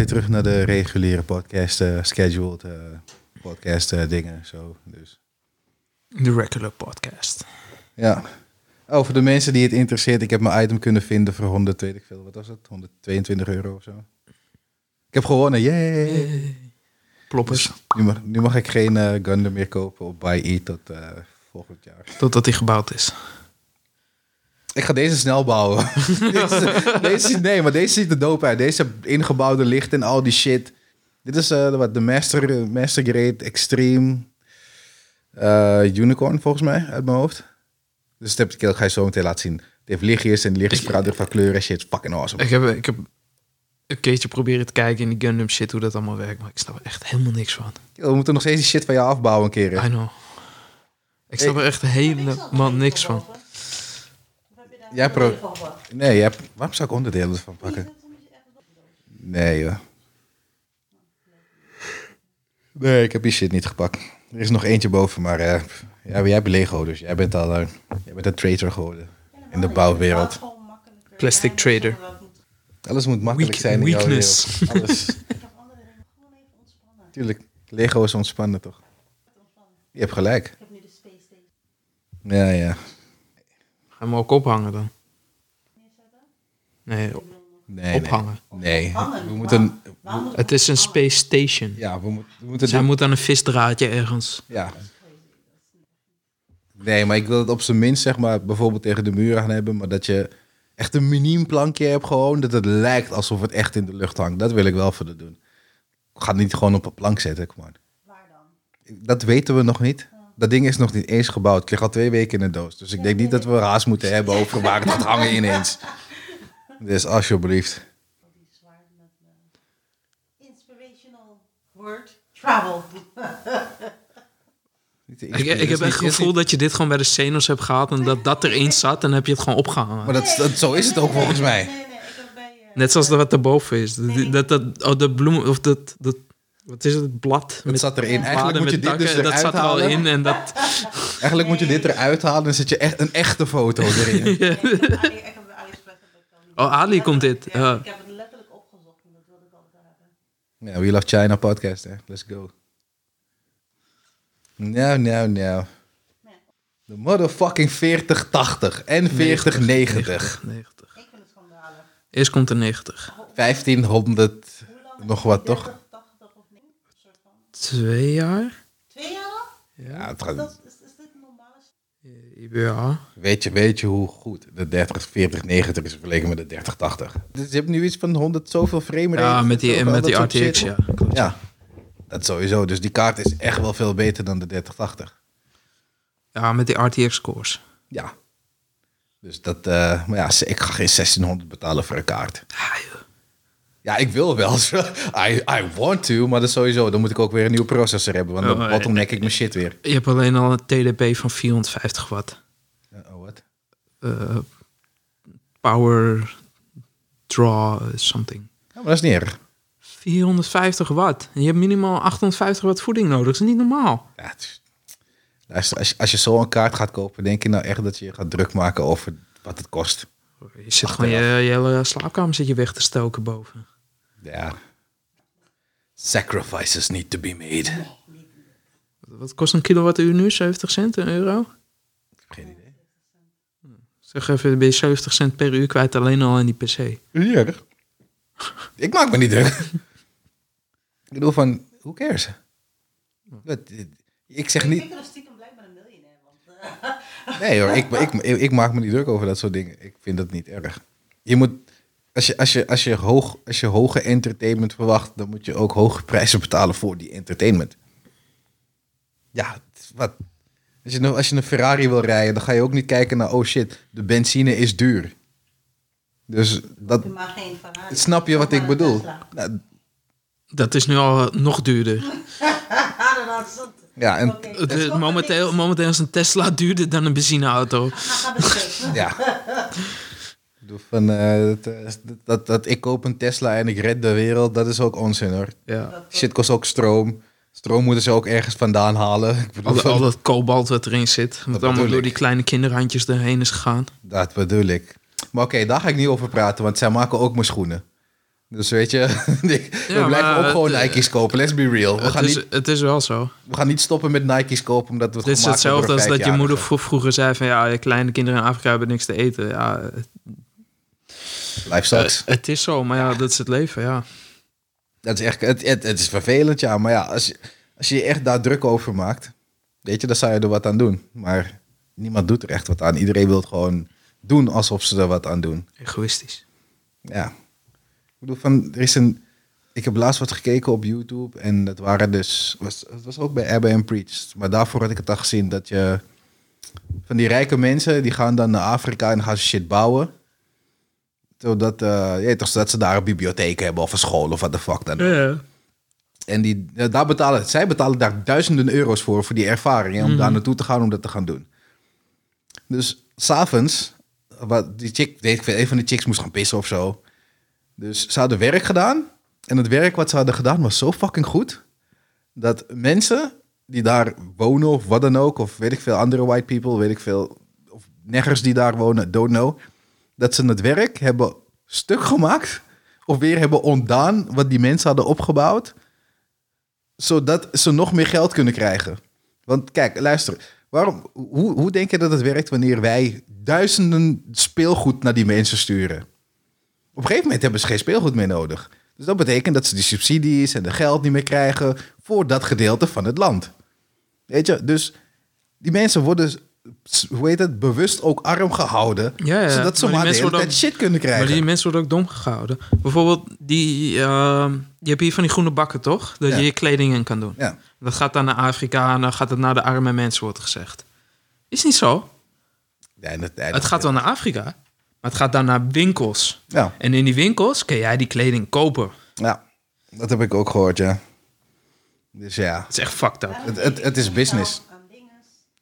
Weer terug naar de reguliere podcast, eh, scheduled eh, podcast eh, dingen. Zo, dus. De regular podcast. Ja. Oh, voor de mensen die het interesseert, ik heb mijn item kunnen vinden voor 100, weet ik veel, wat was het? 122 euro of zo. Ik heb gewonnen, yay! Ploppers. Dus nu, mag, nu mag ik geen Gundam meer kopen op Buy E tot volgend jaar. Totdat hij gebouwd is. Ik ga deze snel bouwen. deze, deze, nee, maar deze ziet er dope uit. Deze ingebouwde licht en al die shit. Dit is eh, wat, de Master, Master Grade Extreme eh, Unicorn, volgens mij, uit mijn hoofd. Dus dat heb ik, ga je zo meteen laten zien. Het heeft lichtjes en lichtjes veranderen van kleur en shit. Fucking awesome. Ik heb, ik heb een keertje proberen te kijken in die Gundam shit, hoe dat allemaal werkt. Maar ik snap er echt helemaal niks van. Yo, we moeten nog steeds die shit van jou afbouwen een keer. hè. I know. Ik snap er echt helemaal niks van. Jij pro... Nee, jij... waarom zou ik onderdelen ervan pakken? Nee, joh. Nee, ik heb die shit niet gepakt. Er is nog eentje boven, maar eh, ja, jij hebt Lego, dus jij bent al eh, jij bent een traitor geworden in de bouwwereld. Plastic trader. Alles moet makkelijk Weak- zijn in jouw weakness. wereld. Alles. Tuurlijk, Lego is ontspannen toch? Je hebt gelijk. Ja, ja. Ga hem ook ophangen dan. Nee, op- Nee, ophangen. Nee, nee. we moeten... Het is een space station. Ja, we, moet- we moeten... Zij moet aan een visdraadje ergens. Ja. Nee, maar ik wil het op zijn minst, zeg maar, bijvoorbeeld tegen de muur gaan hebben, maar dat je echt een miniem plankje hebt gewoon, dat het lijkt alsof het echt in de lucht hangt. Dat wil ik wel voor de doen. Ik ga het niet gewoon op een plank zetten, kom maar. Waar dan? Dat weten we nog niet. Dat ding is nog niet eens gebouwd. Het ligt al twee weken in de doos. Dus ik denk niet dat we haast moeten hebben over waar het gaat hangen ineens. Dus alsjeblieft. Die zwaar met eh, inspirational word travel. Ik, ik heb echt het gevoel dat je dit gewoon bij de Senos hebt gehad en dat dat erin zat en heb je het gewoon opgehangen. Maar dat, dat, zo is het ook volgens mij. Nee, nee, ik heb bij... eh, Net zoals dat wat erboven is. Dat, dat, dat, oh, de bloem, of dat, dat, wat is het, het blad? Het zat erin. Eigenlijk moet je dit dus takken, dat eruit zat er al halen. in en dat... Eigenlijk moet je dit eruit halen en zet je echt een echte foto erin. die- Oh, Ali komt dit. Ja, Ja. Ik heb het letterlijk opgezocht en dat wilde ik altijd hebben. Ja, We Love China podcast, hè. Let's go. Nou, nou, nou. De motherfucking 4080 en 4090. 90. Ik vind het schandalig. Eerst komt er 90. 1500 Hoe lang? nog wat, toch? 30, 80 of nee? Een soort van. Twee jaar? Twee jaar al? Ja, het gaat- Dat, is, is dit een normale... Ja. weet, je, weet je hoe goed de 30, 4090 is vergeleken met de 3080? Dus je hebt nu iets van 100 zoveel frame rate. Ja, met die, zoveel, met die RTX, shit. ja. Klopt. Ja, dat sowieso. Dus die kaart is echt wel veel beter dan de 3080. Ja, met die RTX cores. Ja. Dus dat, eh, maar ja, ik ga geen 1600 betalen voor een kaart. Ja, joh. Ja, ik wil wel. I, I want to, maar dat is sowieso. Dan moet ik ook weer een nieuwe processor hebben, want dan Oh, bottleneck ik mijn shit weer. Je hebt alleen al een TDP van 450 watt. Uh, oh, wat? Eh, power draw something. Ja, maar dat is niet erg. 450 watt. En je hebt minimaal 850 watt voeding nodig. Dat is niet normaal. Ja, het is- Luister, als je, als je zo een kaart gaat kopen, denk je nou echt dat je je gaat druk maken over wat het kost? Je zit gewoon je, je hele slaapkamer zit je weg te stoken boven. Ja. Sacrifices need to be made. Wat kost een kilowattuur nu? 70 cent, een euro? Geen idee. Zeg even, ben je 70 cent per uur kwijt alleen al in die pc. Niet erg. Ik maak me niet druk. ik bedoel van, who cares? Wat, Ik zeg niet... Ik ben stiekem blijkbaar een miljonair, want... eh, Nee hoor, ik, ik, ik, ik maak me niet druk over dat soort dingen. Ik vind dat niet erg. Je moet, als je, als je, als je, hoog, als je hoge entertainment verwacht, dan moet je ook hoge prijzen betalen voor die entertainment. Ja, wat? Als je, nou- als je een Ferrari wil rijden, dan ga je ook niet kijken naar, oh shit, de benzine is duur. Dus dat, maar geen Ferrari. snap je wat ik bedoel? Nou, Dat is nu al nog duurder. Ah, ja, en, is- momenteel, momenteel is een Tesla duurder dan een benzineauto. Ah, ja. Van, eh, dat, dat, dat ik koop een Tesla en ik red de wereld, dat is ook onzin hoor. Ja. Shit kost ook stroom. Stroom moeten ze ook ergens vandaan halen. Ik bedoel, Al, al dat kobalt wat erin zit. Wat allemaal door ik. die kleine kinderhandjes erheen is gegaan. Dat bedoel ik. Maar oké, daar ga ik niet over praten, want zij maken ook mijn schoenen. Dus weet je, we Ja, blijven ook gewoon het, eh, Nike's kopen. Let's be real. We Het gaan, is, niet, het is wel zo. we gaan niet stoppen met Nike's kopen omdat we het Het is hetzelfde als dat je moeder vro- vroeger zei van... ja, kleine kinderen in Afrika hebben niks te eten. Ja, Life sucks. het is zo, maar ja, dat is het leven, ja. Dat is echt, het, het, het is vervelend, ja. Maar ja, als je, als je je echt daar druk over maakt, weet je, dan zou je er wat aan doen. Maar niemand doet er echt wat aan. Iedereen wil het gewoon doen alsof ze er wat aan doen. Egoïstisch. Ja. Ik bedoel, van, er is een... Ik heb laatst wat gekeken op YouTube en dat waren dus... Was, het was ook bij Abba and Preach. Maar daarvoor had ik het al gezien dat je... Van die rijke mensen, die gaan dan naar Afrika en gaan ze shit bouwen. Zodat, eh, je toch, zodat ze daar een bibliotheek hebben of een school of wat de fuck dan. En die, ja, daar betalen, zij betalen daar duizenden euro's voor, voor die ervaring. hè, om Mhm. daar naartoe te gaan, om dat te gaan doen. Dus s'avonds, wat die chick, weet ik veel, een van die chicks moest gaan pissen of zo. Dus ze hadden werk gedaan. En het werk wat ze hadden gedaan was zo fucking goed. Dat mensen die daar wonen of wat dan ook, of weet ik veel, andere white people, weet ik veel, of neggers die daar wonen, don't know. Dat ze het werk hebben stuk gemaakt. Of weer hebben ontdaan wat die mensen hadden opgebouwd zodat ze nog meer geld kunnen krijgen. Want kijk, luister. Waarom, hoe, hoe denk je dat het werkt wanneer wij duizenden speelgoed naar die mensen sturen? Op een gegeven moment hebben ze geen speelgoed meer nodig. Dus dat betekent dat ze die subsidies en de geld niet meer krijgen voor dat gedeelte van het land. Weet je, dus die mensen worden, hoe heet het, bewust ook arm gehouden. Ja, ja, Zodat ze maar maar, de hele tijd shit kunnen krijgen. Maar die mensen worden ook dom gehouden. Bijvoorbeeld, die, ehm, je hebt hier van die groene bakken, toch? Dat Ja. je je kleding in kan doen. Ja. Dat gaat dan naar Afrika en dan gaat het naar de arme mensen, wordt gezegd. Is niet zo. Ja, dat- Het gaat wel naar Afrika, maar het gaat dan naar winkels. Ja, En in die winkels kun jij die kleding kopen. ja, dat heb ik ook gehoord, ja. Dus ja, Dat is echt fucked up. het, het, het is business.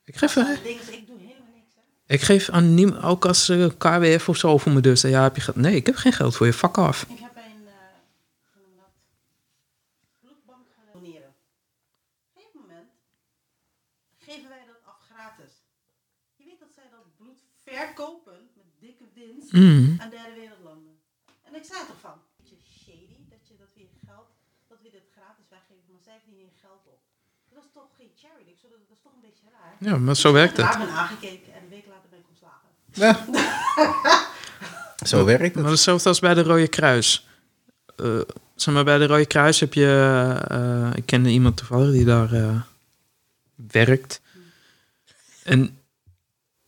Ik geef, eh, Aan. Ik doe helemaal niks. Hè. ik geef aan niemand, ook als eh, KWF of zo voor mijn deur Ja, heb je? Nee, ik heb geen geld voor je. Fuck off. Ik heb een dat? bloedbank gaan doneren. Op een gegeven moment geven wij dat af gratis. Je weet dat zij dat bloed verkopen met dikke winst Mm. aan wereldlanden. En ik zei toch van, beetje shady dat je dat weer geld, dat we dit gratis weggeven, maar zij verdienen hier geld op. Dat is toch geen charity, ik zo, dat, dat is toch een beetje raar. Ja, maar zo werkt Ik het. ben aangekeken en een week later ben ik ontslagen. Ja. Zo werkt het. Maar dat is hetzelfde als bij de Rode Kruis. Eh, zeg maar, bij de Rode Kruis heb je... eh, ik kende iemand toevallig die daar eh, werkt. En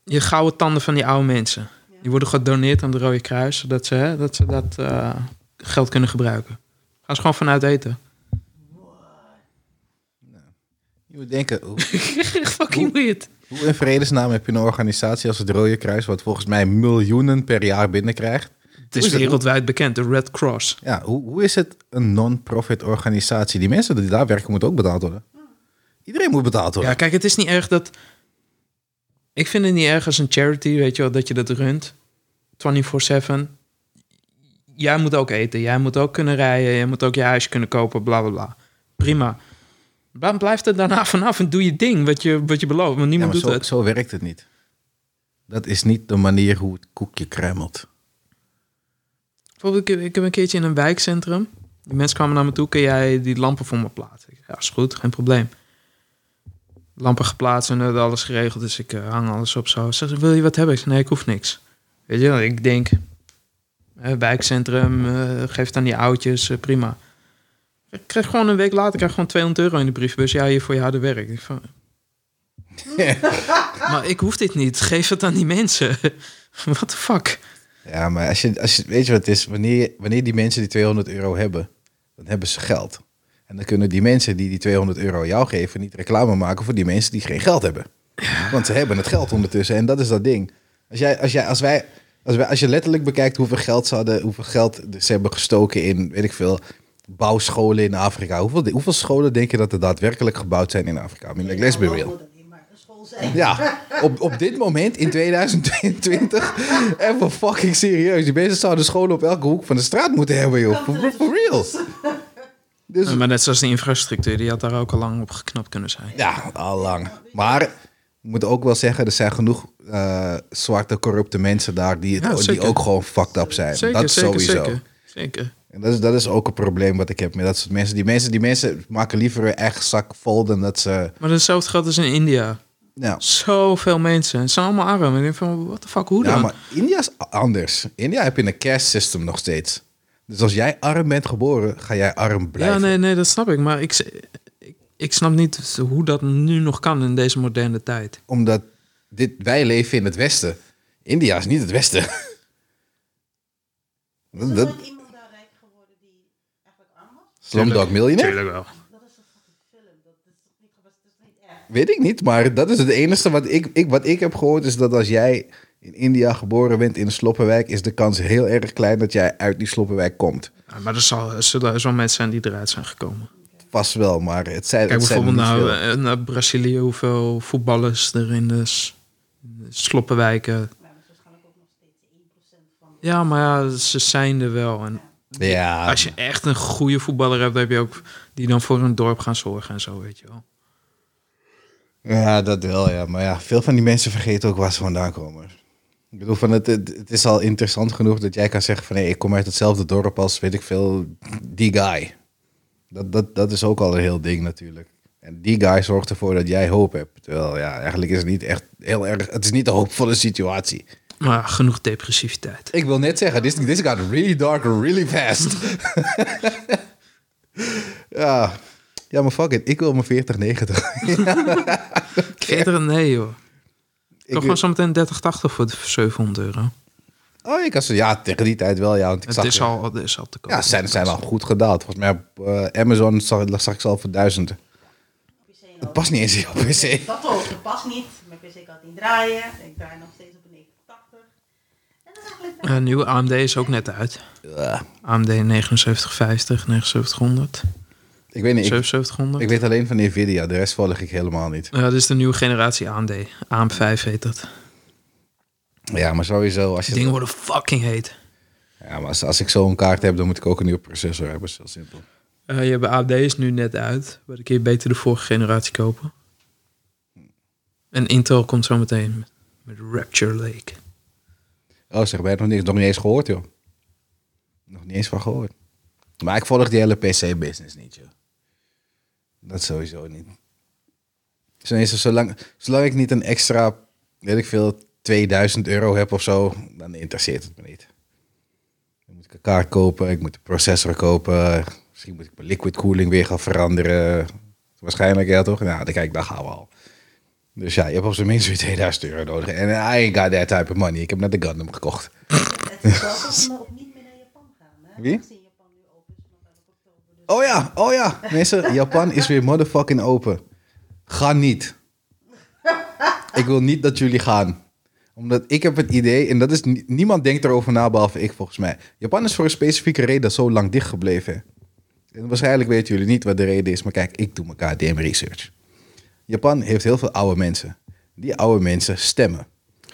je gouden tanden van die oude mensen... die worden gedoneerd aan de Rode Kruis... zodat ze, hè, dat, ze dat eh, geld kunnen gebruiken. Gaan ze gewoon vanuit eten. Je moet denken, hoe, Fucking weird. hoe in vredesnaam heb je een organisatie als het Rode Kruis... wat volgens mij miljoenen per jaar binnenkrijgt? Het is is het? wereldwijd bekend, de Red Cross. Ja, hoe, hoe is het een non-profit organisatie? Die mensen die daar werken moeten ook betaald worden. Iedereen moet betaald worden. Ja, kijk, het is niet erg dat... Ik vind het niet erg als een charity, weet je wel, dat je dat runt. 24-7. Jij moet ook eten, jij moet ook kunnen rijden, jij moet ook je huisje kunnen kopen, bla bla bla. Prima. Maar blijf er daarna vanaf en doe je ding wat je, wat je belooft, want Ja, niemand maar doet zo, het. zo werkt het niet. Dat is niet de manier hoe het koekje kruimelt. Bijvoorbeeld, ik, ik heb een keertje in een wijkcentrum. Die mensen kwamen naar me toe, kun jij die lampen voor me plaatsen? Ja, is goed, geen probleem. Lampen geplaatst en uh, alles geregeld, dus ik uh, hang alles op zo. Zeg, wil je wat hebben? Ik zei, nee, ik hoef niks. Weet je wel, ik denk, uh, wijkcentrum, uh, geef het aan die oudjes, prima. Ik kreeg gewoon een week later, ik krijg gewoon 200 euro in de briefbus. Ja, hier voor je harde werk. Ik van, maar ik hoef dit niet, geef het aan die mensen. What the fuck? Ja, maar als je, als je, weet je wat het is? Wanneer, wanneer die mensen die 200 euro hebben, dan hebben ze geld. En dan kunnen die mensen die die 200 euro jou geven niet reclame maken voor die mensen die geen geld hebben. Want ze hebben het geld ondertussen en dat is dat ding. Als, jij, als, jij, als, wij, als, wij, als je letterlijk bekijkt hoeveel geld ze hadden, hoeveel geld ze hebben gestoken in, weet ik veel, bouwscholen in Afrika. Hoeveel, hoeveel scholen denk je dat er daadwerkelijk gebouwd zijn in Afrika? I mean, like, let's be real. Ja, op, op dit moment in 2022, even fucking serieus. Die mensen zouden scholen op elke hoek van de straat moeten hebben, joh. For, for real. Dus, maar net zoals de infrastructuur, die had daar ook al lang op geknapt kunnen zijn. Ja, al lang. Maar we moeten ook wel zeggen, er zijn genoeg uh, zwarte, corrupte mensen daar die, het, Ja, die ook gewoon fucked up zijn. Zeker, dat zeker, sowieso. Zeker, zeker. En dat is, dat is ook een probleem wat ik heb met dat soort mensen. Die mensen, die mensen maken liever hun eigen zak vol dan dat ze... Maar hetzelfde geldt als in India. Nou, Zoveel mensen. Het zijn allemaal arm. En ik denk van, what the fuck, hoe dan? ja, maar India is anders. India heb je een caste system nog steeds. Dus als jij arm bent geboren, ga jij arm blijven. Ja, nee, nee, dat snap ik. Maar ik, ik, ik snap niet hoe dat nu nog kan in deze moderne tijd. Omdat dit, wij leven in het Westen. India is niet het Westen. Is Dat, dat, nooit iemand daar rijk geworden die eigenlijk arm was? Slumdog Millionaire? Tuurlijk wel. Dat is een fucking film. Dat is toch niet gebaseerd, dat is niet echt. Weet ik niet, maar dat is het enige wat ik, ik, wat ik heb gehoord... is dat als jij in India geboren bent in een sloppenwijk... is de kans heel erg klein dat jij uit die sloppenwijk komt. Ja, maar er, zal, er zullen zo mensen zijn die eruit zijn gekomen. Vast wel, maar het zijn, Kijk het zijn er bijvoorbeeld niet naar, veel. eh, naar Brazilië, hoeveel voetballers er in de, sloppenwijken. Maar dat is waarschijnlijk ook nog steeds 1% van. Ja, maar ja, ze zijn er wel. En Ja, als je echt een goede voetballer hebt, dan heb je ook die dan voor een dorp gaan zorgen en zo, weet je wel. ja, dat wel, ja. Maar ja, veel van die mensen vergeten ook waar ze vandaan komen. Ik bedoel, van het, het, is al interessant genoeg dat jij kan zeggen van... hé, ik kom uit hetzelfde dorp als, weet ik veel, die guy. Dat, dat, dat is ook al een heel ding natuurlijk. En die guy zorgt ervoor dat jij hoop hebt. Terwijl, ja, eigenlijk is het niet echt heel erg... Het is niet een hoopvolle situatie. Maar genoeg depressiviteit. Ik wil net zeggen, this, this got really dark really fast. ja. ja, maar fuck it. Ik wil mijn 40, 90. 40, nee joh. Ik Toch gewoon zometeen 30, 80 voor de- voor 700 euro. Oh, ik kan ze, ja, tegen die tijd wel, ja. Want ik Het zag, is al, het is al te koop. ja, ze zijn, zijn al goed gedaald. Volgens mij op eh, Amazon zag, zag ik ze al voor duizenden. Het past niet eens op PC. Dat ook, dat past niet. Mijn PC kan het niet draaien. Ik draai nog steeds op een 89. Een nieuwe AMD is ook net uit. Ja. AMD 7950, 7900, Ik weet niet, ik, 7700. ik weet alleen van Nvidia. De rest volg ik helemaal niet. Ja, dit is de nieuwe generatie AMD. AM5 heet dat. Ja, maar sowieso, als je... dingen worden fucking heet. Ja, maar als, als ik zo'n kaart heb, dan moet ik ook een nieuwe processor hebben. Dat is heel simpel. Eh, je hebt AMD is nu net uit. Maar dan kun je beter de vorige generatie kopen. En Intel komt zo meteen met, met Rapture Lake. Oh, zeg, je nog, niks, nog niet eens gehoord, joh? Nog niet eens van gehoord. Maar ik volg die hele PC-business niet, joh. Dat sowieso niet. Zolang, zolang ik niet een extra, weet ik veel, 2000 euro heb of zo, dan interesseert het me niet. Dan moet ik een kaart kopen, ik moet een processor kopen. Misschien moet ik mijn liquid cooling weer gaan veranderen. Waarschijnlijk, ja toch? Nou, dan kijk, daar gaan we al. Dus ja, je hebt op zijn minst weer 2000 euro nodig. En I ain't got that type of money. Ik heb net de Gundam gekocht. Het is wel dat we ook niet meer naar Japan gaan. Hè? Wie? Aangezien Japan nu open is vanaf 11 oktober. Oh ja, oh ja. Mensen, Japan is weer motherfucking open. Ga niet. Ik wil niet dat jullie gaan. Omdat ik heb het idee, en dat is ni- niemand denkt erover na, behalve ik volgens mij. Japan is voor een specifieke reden zo lang dicht gebleven. En waarschijnlijk weten jullie niet wat de reden is, maar kijk, ik doe mijn KDM research. Japan heeft heel veel oude mensen. Die oude mensen stemmen.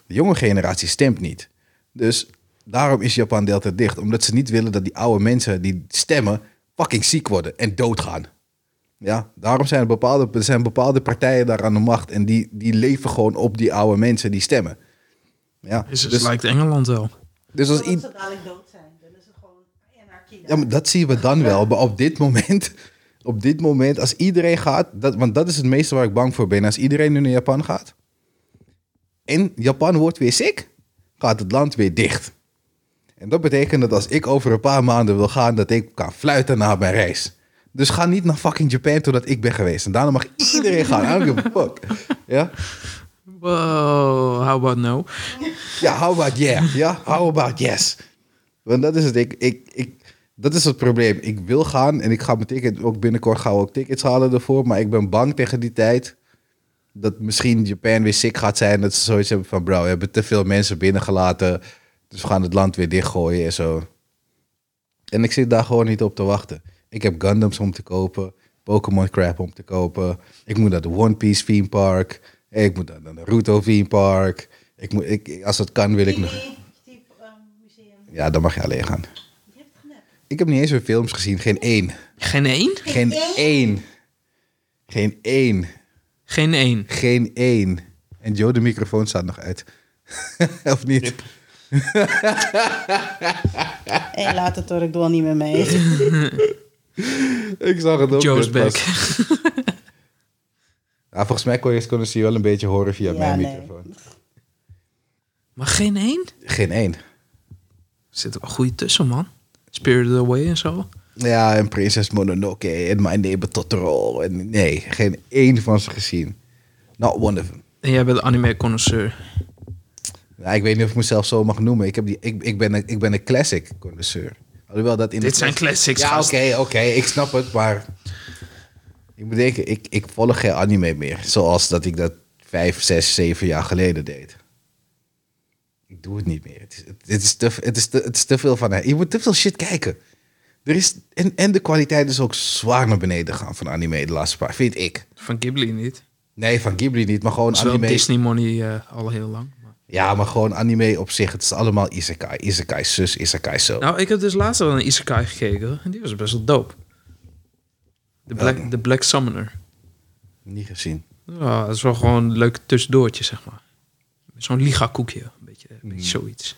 De jonge generatie stemt niet. Dus daarom is Japan de hele tijd dicht. Omdat ze niet willen dat die oude mensen die stemmen fucking ziek worden en doodgaan. Ja, daarom zijn er bepaalde, er zijn bepaalde partijen daar aan de macht. En die, die leven gewoon op die oude mensen die stemmen. Ja, Is het dus, lijkt Engeland wel. dus als Zodat i- ze dadelijk dood zijn. Dan is het gewoon anarchie. Ja, maar dat zien we dan wel. Maar op dit moment, op dit moment, als iedereen gaat, dat, want dat is het meeste waar ik bang voor ben. Als iedereen nu naar Japan gaat en Japan wordt weer ziek, gaat het land weer dicht. En dat betekent dat als ik over een paar maanden wil gaan, dat ik kan fluiten naar mijn reis. Dus ga niet naar fucking Japan totdat ik ben geweest. En daarna mag iedereen gaan. I don't give a fuck. Ja? Wow, how about no? Ja, how about yeah? Ja, how about yes? Want dat is het. Ik, ik, ik, dat is het probleem. Ik wil gaan en ik ga mijn ticket ook binnenkort gaan ook tickets halen ervoor. Maar ik ben bang tegen die tijd dat misschien Japan weer sick gaat zijn. Dat ze zoiets hebben van bro, we hebben te veel mensen binnengelaten. Dus we gaan het land weer dichtgooien en zo. En ik zit daar gewoon niet op te wachten. Ik heb Gundams om te kopen. Pokémon crap om te kopen. Ik moet naar de One Piece theme park. Ik moet naar de Naruto theme park. Ik moet, ik, als het kan wil ik nog... Ehm. Ja, dan mag je alleen gaan. Je hebt het net. Ik heb niet eens weer films gezien. Geen één. Geen één? Geen één. Geen één. Geen één. Geen één. En Joe, de microfoon staat nog uit. of niet? Hé, hey, laat het hoor, ik doe al niet meer mee. Ik zag het ook. Joe's net back. Ja, volgens mij kon je, konden ze je wel een beetje horen via Ja, mijn nee. microfoon. Maar geen één? Geen één. Er zitten wel goede tussen, man. Spirited Away en zo. Ja, en Prinses Mononoke en My Neighbor Totoro. En nee, geen één van ze gezien. Not one of them. En jij bent anime connoisseur. Ja, ik weet niet of ik mezelf zo mag noemen. Ik, heb die, ik, ik, ben, een, ik ben een classic connoisseur. Alhoewel dat in Dit zijn classics, Ja, oké, oké. ik snap het, maar... Ik moet denken, ik, ik volg geen anime meer. Zoals dat ik dat vijf, zes, zeven jaar geleden deed. Ik doe het niet meer. Het is, het is, te, het is, te, het is te veel van... Je moet te veel shit kijken. Er is, en, en de kwaliteit is ook zwaar naar beneden gegaan van anime de laatste paar, vind ik. Van Ghibli niet. Nee, van Ghibli niet, maar gewoon wel anime. Disney money eh, al heel lang. maar- Ja, maar gewoon anime op zich. Het is allemaal isekai. Isekai zus, isekai zo. Nou, ik heb dus laatst al een Isekai gekeken. En die was best wel dope. De Black, de Black Summoner. Niet gezien. Ja, dat is wel gewoon een leuk tussendoortje, zeg maar. Zo'n liga-koekje. Beetje zoiets.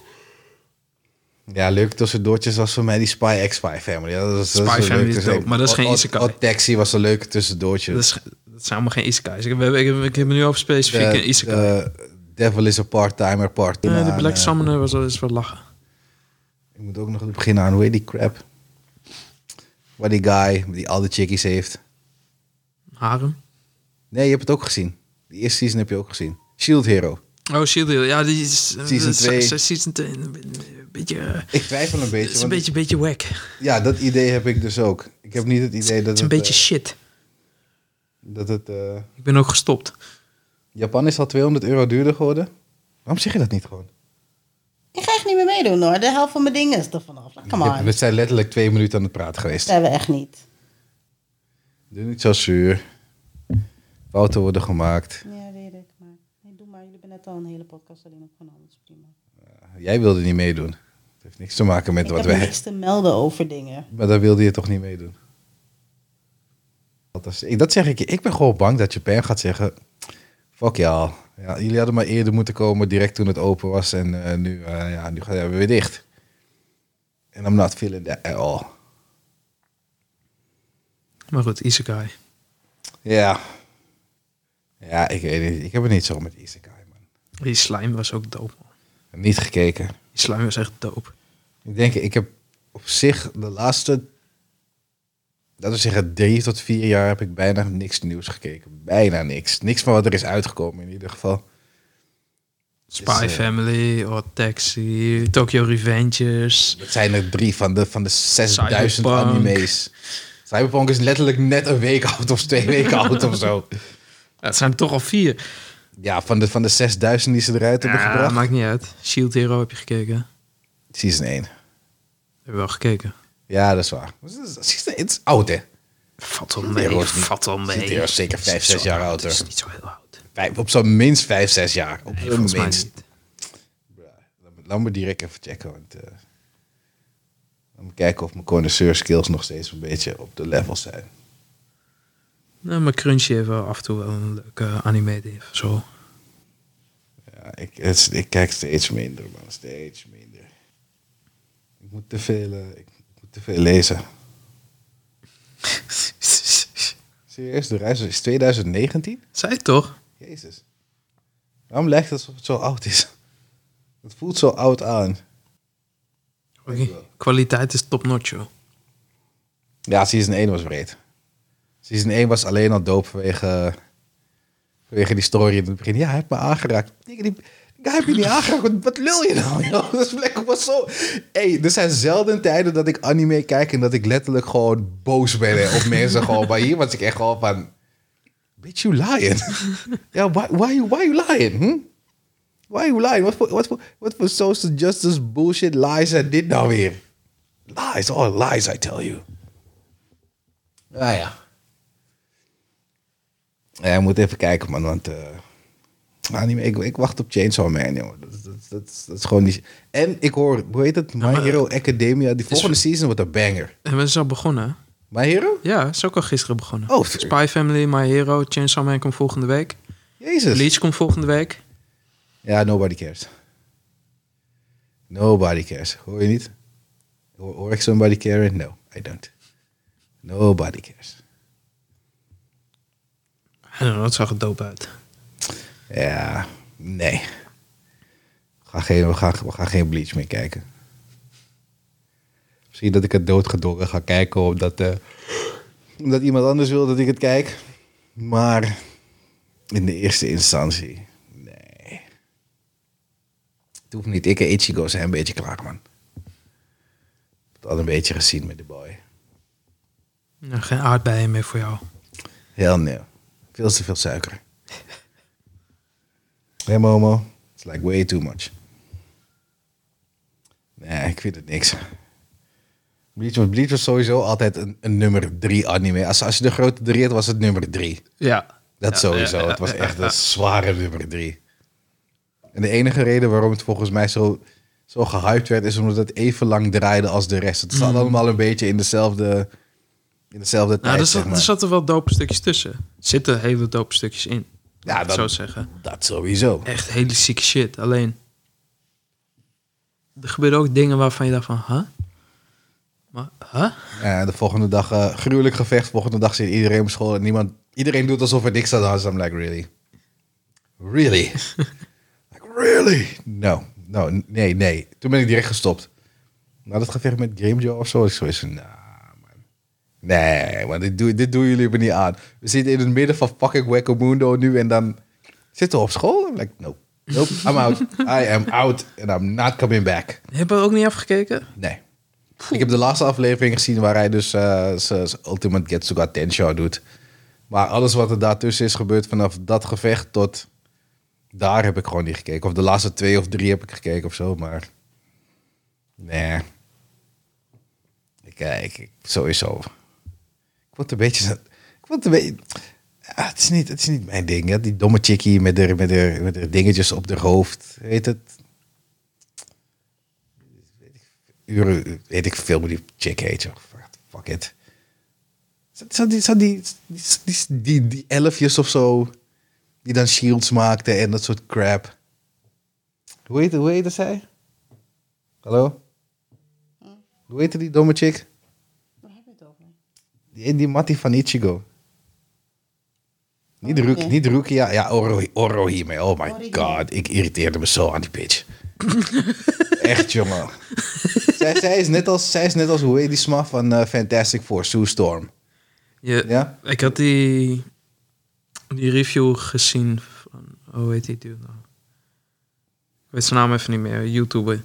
Ja, leuk tussendoortjes was voor mij die Spy X Spy Family. Ja, dat is, dat Spy Family leuke is dope, maar dat is geen isekai. Odd Taxi was een leuke tussendoortje. Dat, is, dat zijn allemaal geen Isekai's. Ik heb, ik, heb, ik heb nu over specifiek een Isekai. de Devil is a part-timer, part Eh, de Black eh, Summoner was wel eens wat lachen. Ik moet ook nog beginnen aan, hoe heet die crap? Waar die guy die al de chickies heeft. Harem. Nee, je hebt het ook gezien. Die eerste season heb je ook gezien. Shield Hero. Oh, Shield Hero. Ja, die is... Season eh, Season 2. Een beetje... eh, Ik twijfel een beetje. Het is een beetje, beetje wack. Ja, dat idee heb ik dus ook. Ik heb niet het idee dat Het is een het... beetje shit. eh, dat het... eh, Ik ben ook gestopt. Japan is al 200 euro duurder geworden. Waarom zeg je dat niet gewoon? Ik ga echt niet meer meedoen hoor. De helft van mijn dingen is er vanaf. Come on. We zijn letterlijk twee minuten aan het praten Dat geweest. zijn we echt niet. Doe niet zo zuur. Fouten worden gemaakt. Ja, weet ik. Maar nee, doe maar. Jullie hebben net al een hele podcast alleen opgenomen. Dat is prima. Jij wilde niet meedoen. Het heeft niks te maken met ik wat heb wij... niks te melden over dingen. Maar daar wilde je toch niet meedoen? Dat, is, ik, dat zeg ik je. Ik ben gewoon bang dat Japan gaat zeggen... Fuck ja. ja. Jullie hadden maar eerder moeten komen, direct toen het open was. En eh, nu, eh, ja, nu gaan we weer dicht. En I'm not feeling that at all. Maar goed, Isekai. Ja. Ja, ik weet niet. Ik heb het niet zo met Isekai. Die slime was ook dope. man. Niet gekeken. Die slime was echt dope. Ik denk, ik heb op zich de laatste, laten we zeggen, drie tot vier jaar heb ik bijna niks nieuws gekeken. Bijna niks. Niks van wat er is uitgekomen in ieder geval. Spy Is, eh, Family, Odd Taxi, Tokyo Revengers. Het zijn er drie van de, van de 6000 Cyberpunk. anime's. Cyberpunk is letterlijk net een week oud of twee weken oud of zo. Het zijn toch al vier. Ja, van de, van de 6000 die ze eruit hebben Ja, gebracht. maakt niet uit. Shield Hero heb je gekeken. Season 1. Heb je wel gekeken. Ja, dat is waar. Season 1 het is oud, hè? Wel Shield mee, Hero is niet- valt wel mee. Shield Hero is zeker Het is vijf, niet zes zo jaar oud, ouder. Het is niet zo heel oud. Vijf, op zo'n minst vijf, zes jaar. Op Nee, minst. niet. Laat me, direct even checken. Want, me kijken of mijn connoisseur skills nog steeds een beetje op de level zijn. Nou, maar Crunchy heeft wel af en toe wel een leuke anime die of zo. Ja, ik, het ik kijk steeds minder, man. Steeds minder. Ik moet te veel, eh, ik moet te veel lezen. Serieus, de reis is 2019? Zei het toch? Jezus. Waarom lijkt het alsof het zo oud is? Het voelt zo oud aan. Kwaliteit is top notch, joh. Ja, season 1 was breed. Season 1 was alleen al dope vanwege, vanwege die story in het begin. Ja, hij heeft me aangeraakt. Guy heeft me niet aangeraakt. Wat, lul je nou? joh? Dat is lekker was zo... Hey, er zijn zelden tijden dat ik anime kijk en dat ik letterlijk gewoon boos ben op mensen gewoon. Maar hier was ik echt gewoon van... Bitch, you lying. ja, why, why, why you lying? Hm? Why you lying? Wat voor, wat voor, wat voor social justice bullshit lies zijn dit nou weer? Lies, all lies, I tell you. Ah ja. Ja, moet even kijken, man. Want eh anime, ik, ik wacht op Chainsaw Man, jongen. Dat, dat, dat, is- dat is gewoon niet... En ik hoor, hoe heet het? My maar- Hero Academia. Die volgende season wordt een banger. En we zijn al begonnen? My Hero? Ja, is ook al gisteren begonnen. Oh, Spy Family, My Hero, Chainsaw Man komt volgende week. Jezus. Bleach komt volgende week. Ja, nobody cares. Nobody cares. Hoor je niet? Hoor, hoor ik somebody caring? No, I don't. Nobody cares. Know, het zag er dope uit. Ja, nee. We gaan geen, we gaan, we gaan geen Bleach meer kijken. Misschien dat ik het doodgedrongen ga kijken omdat, eh, omdat iemand anders wil dat ik het kijk. Maar in de eerste instantie, nee. Het hoeft niet. Ik en Ichigo zijn een beetje klaar, man. Ik heb het al een beetje gezien met de boy. Nou, geen aardbeien meer voor jou. Heel nee. Veel te veel suiker. Nee, Momo. It's like way too much. Nee, ik vind het niks. Bleach was, Bleach was sowieso altijd een, een nummer drie anime. Als, als je de grote drie had, was het nummer drie. Ja. Dat Ja, sowieso. ja, ja, het was echt een zware nummer drie. En de enige reden waarom het volgens mij zo, zo gehyped werd, is omdat het even lang draaide als de rest. Het zat allemaal een beetje in dezelfde, in dezelfde Nou, tijd. er, zeg zat, maar. er zaten wel dope stukjes tussen. Er zitten hele dope stukjes in. Ja, dat- zo zeggen. Dat sowieso. Echt hele zieke shit. Alleen, er gebeuren ook dingen waarvan je dacht van, huh? Maar, huh? Ja, de volgende dag, eh, gruwelijk gevecht. Volgende dag zit iedereen op school en niemand, iedereen doet alsof er niks aan de hand is. I'm like, really? Really? like, really? No, no, nee, nee. Toen ben ik direct gestopt. Na dat gevecht met Grimmjow of zo, ik van, nah, man. Nee, man, dit, doe, dit doen jullie me niet aan. We zitten in het midden van fucking Wacko Mundo nu en dan zitten we op school. I'm like, nope, nope, I'm out. I am out and I'm not coming back. Je hebt er ook niet afgekeken? Nee. Ik heb de laatste aflevering gezien waar hij dus eh, zijn Ultimate Getsuga Tensho doet. Maar alles wat er daartussen is gebeurd vanaf dat gevecht tot daar heb ik gewoon niet gekeken. Of de laatste twee of drie heb ik gekeken of zo, maar nee. Ik, eh, ik, ik sowieso. Word een beetje ik word een beetje ja, het, is niet, het is niet mijn ding. Hè? Die domme chickie met de, met, de, met dingetjes op haar hoofd. Weet het? uren, weet ik veel hoe die chick heet. Fuck it. Zo die, die, die, die, elfjes of zo, die dan shields maakten en dat soort crap. Hoe heet, hoe heette zij? Hallo? Hoe heette die domme chick? Waar heb je het over? Die, die Mattie van Ichigo. Niet, Ruki, Oké. niet Rukia, ja, Oro, Orohime. Oh my Orihime. god, ik irriteerde me zo aan die bitch. Echt, jongen. zij, zij, is net als, zij is net als, hoe heet die sma van eh, Fantastic Four, Sue Storm. Ja? Ik had die, die review gezien van, oh, hoe heet die dude nou? Ik weet zijn naam even niet meer, YouTuber.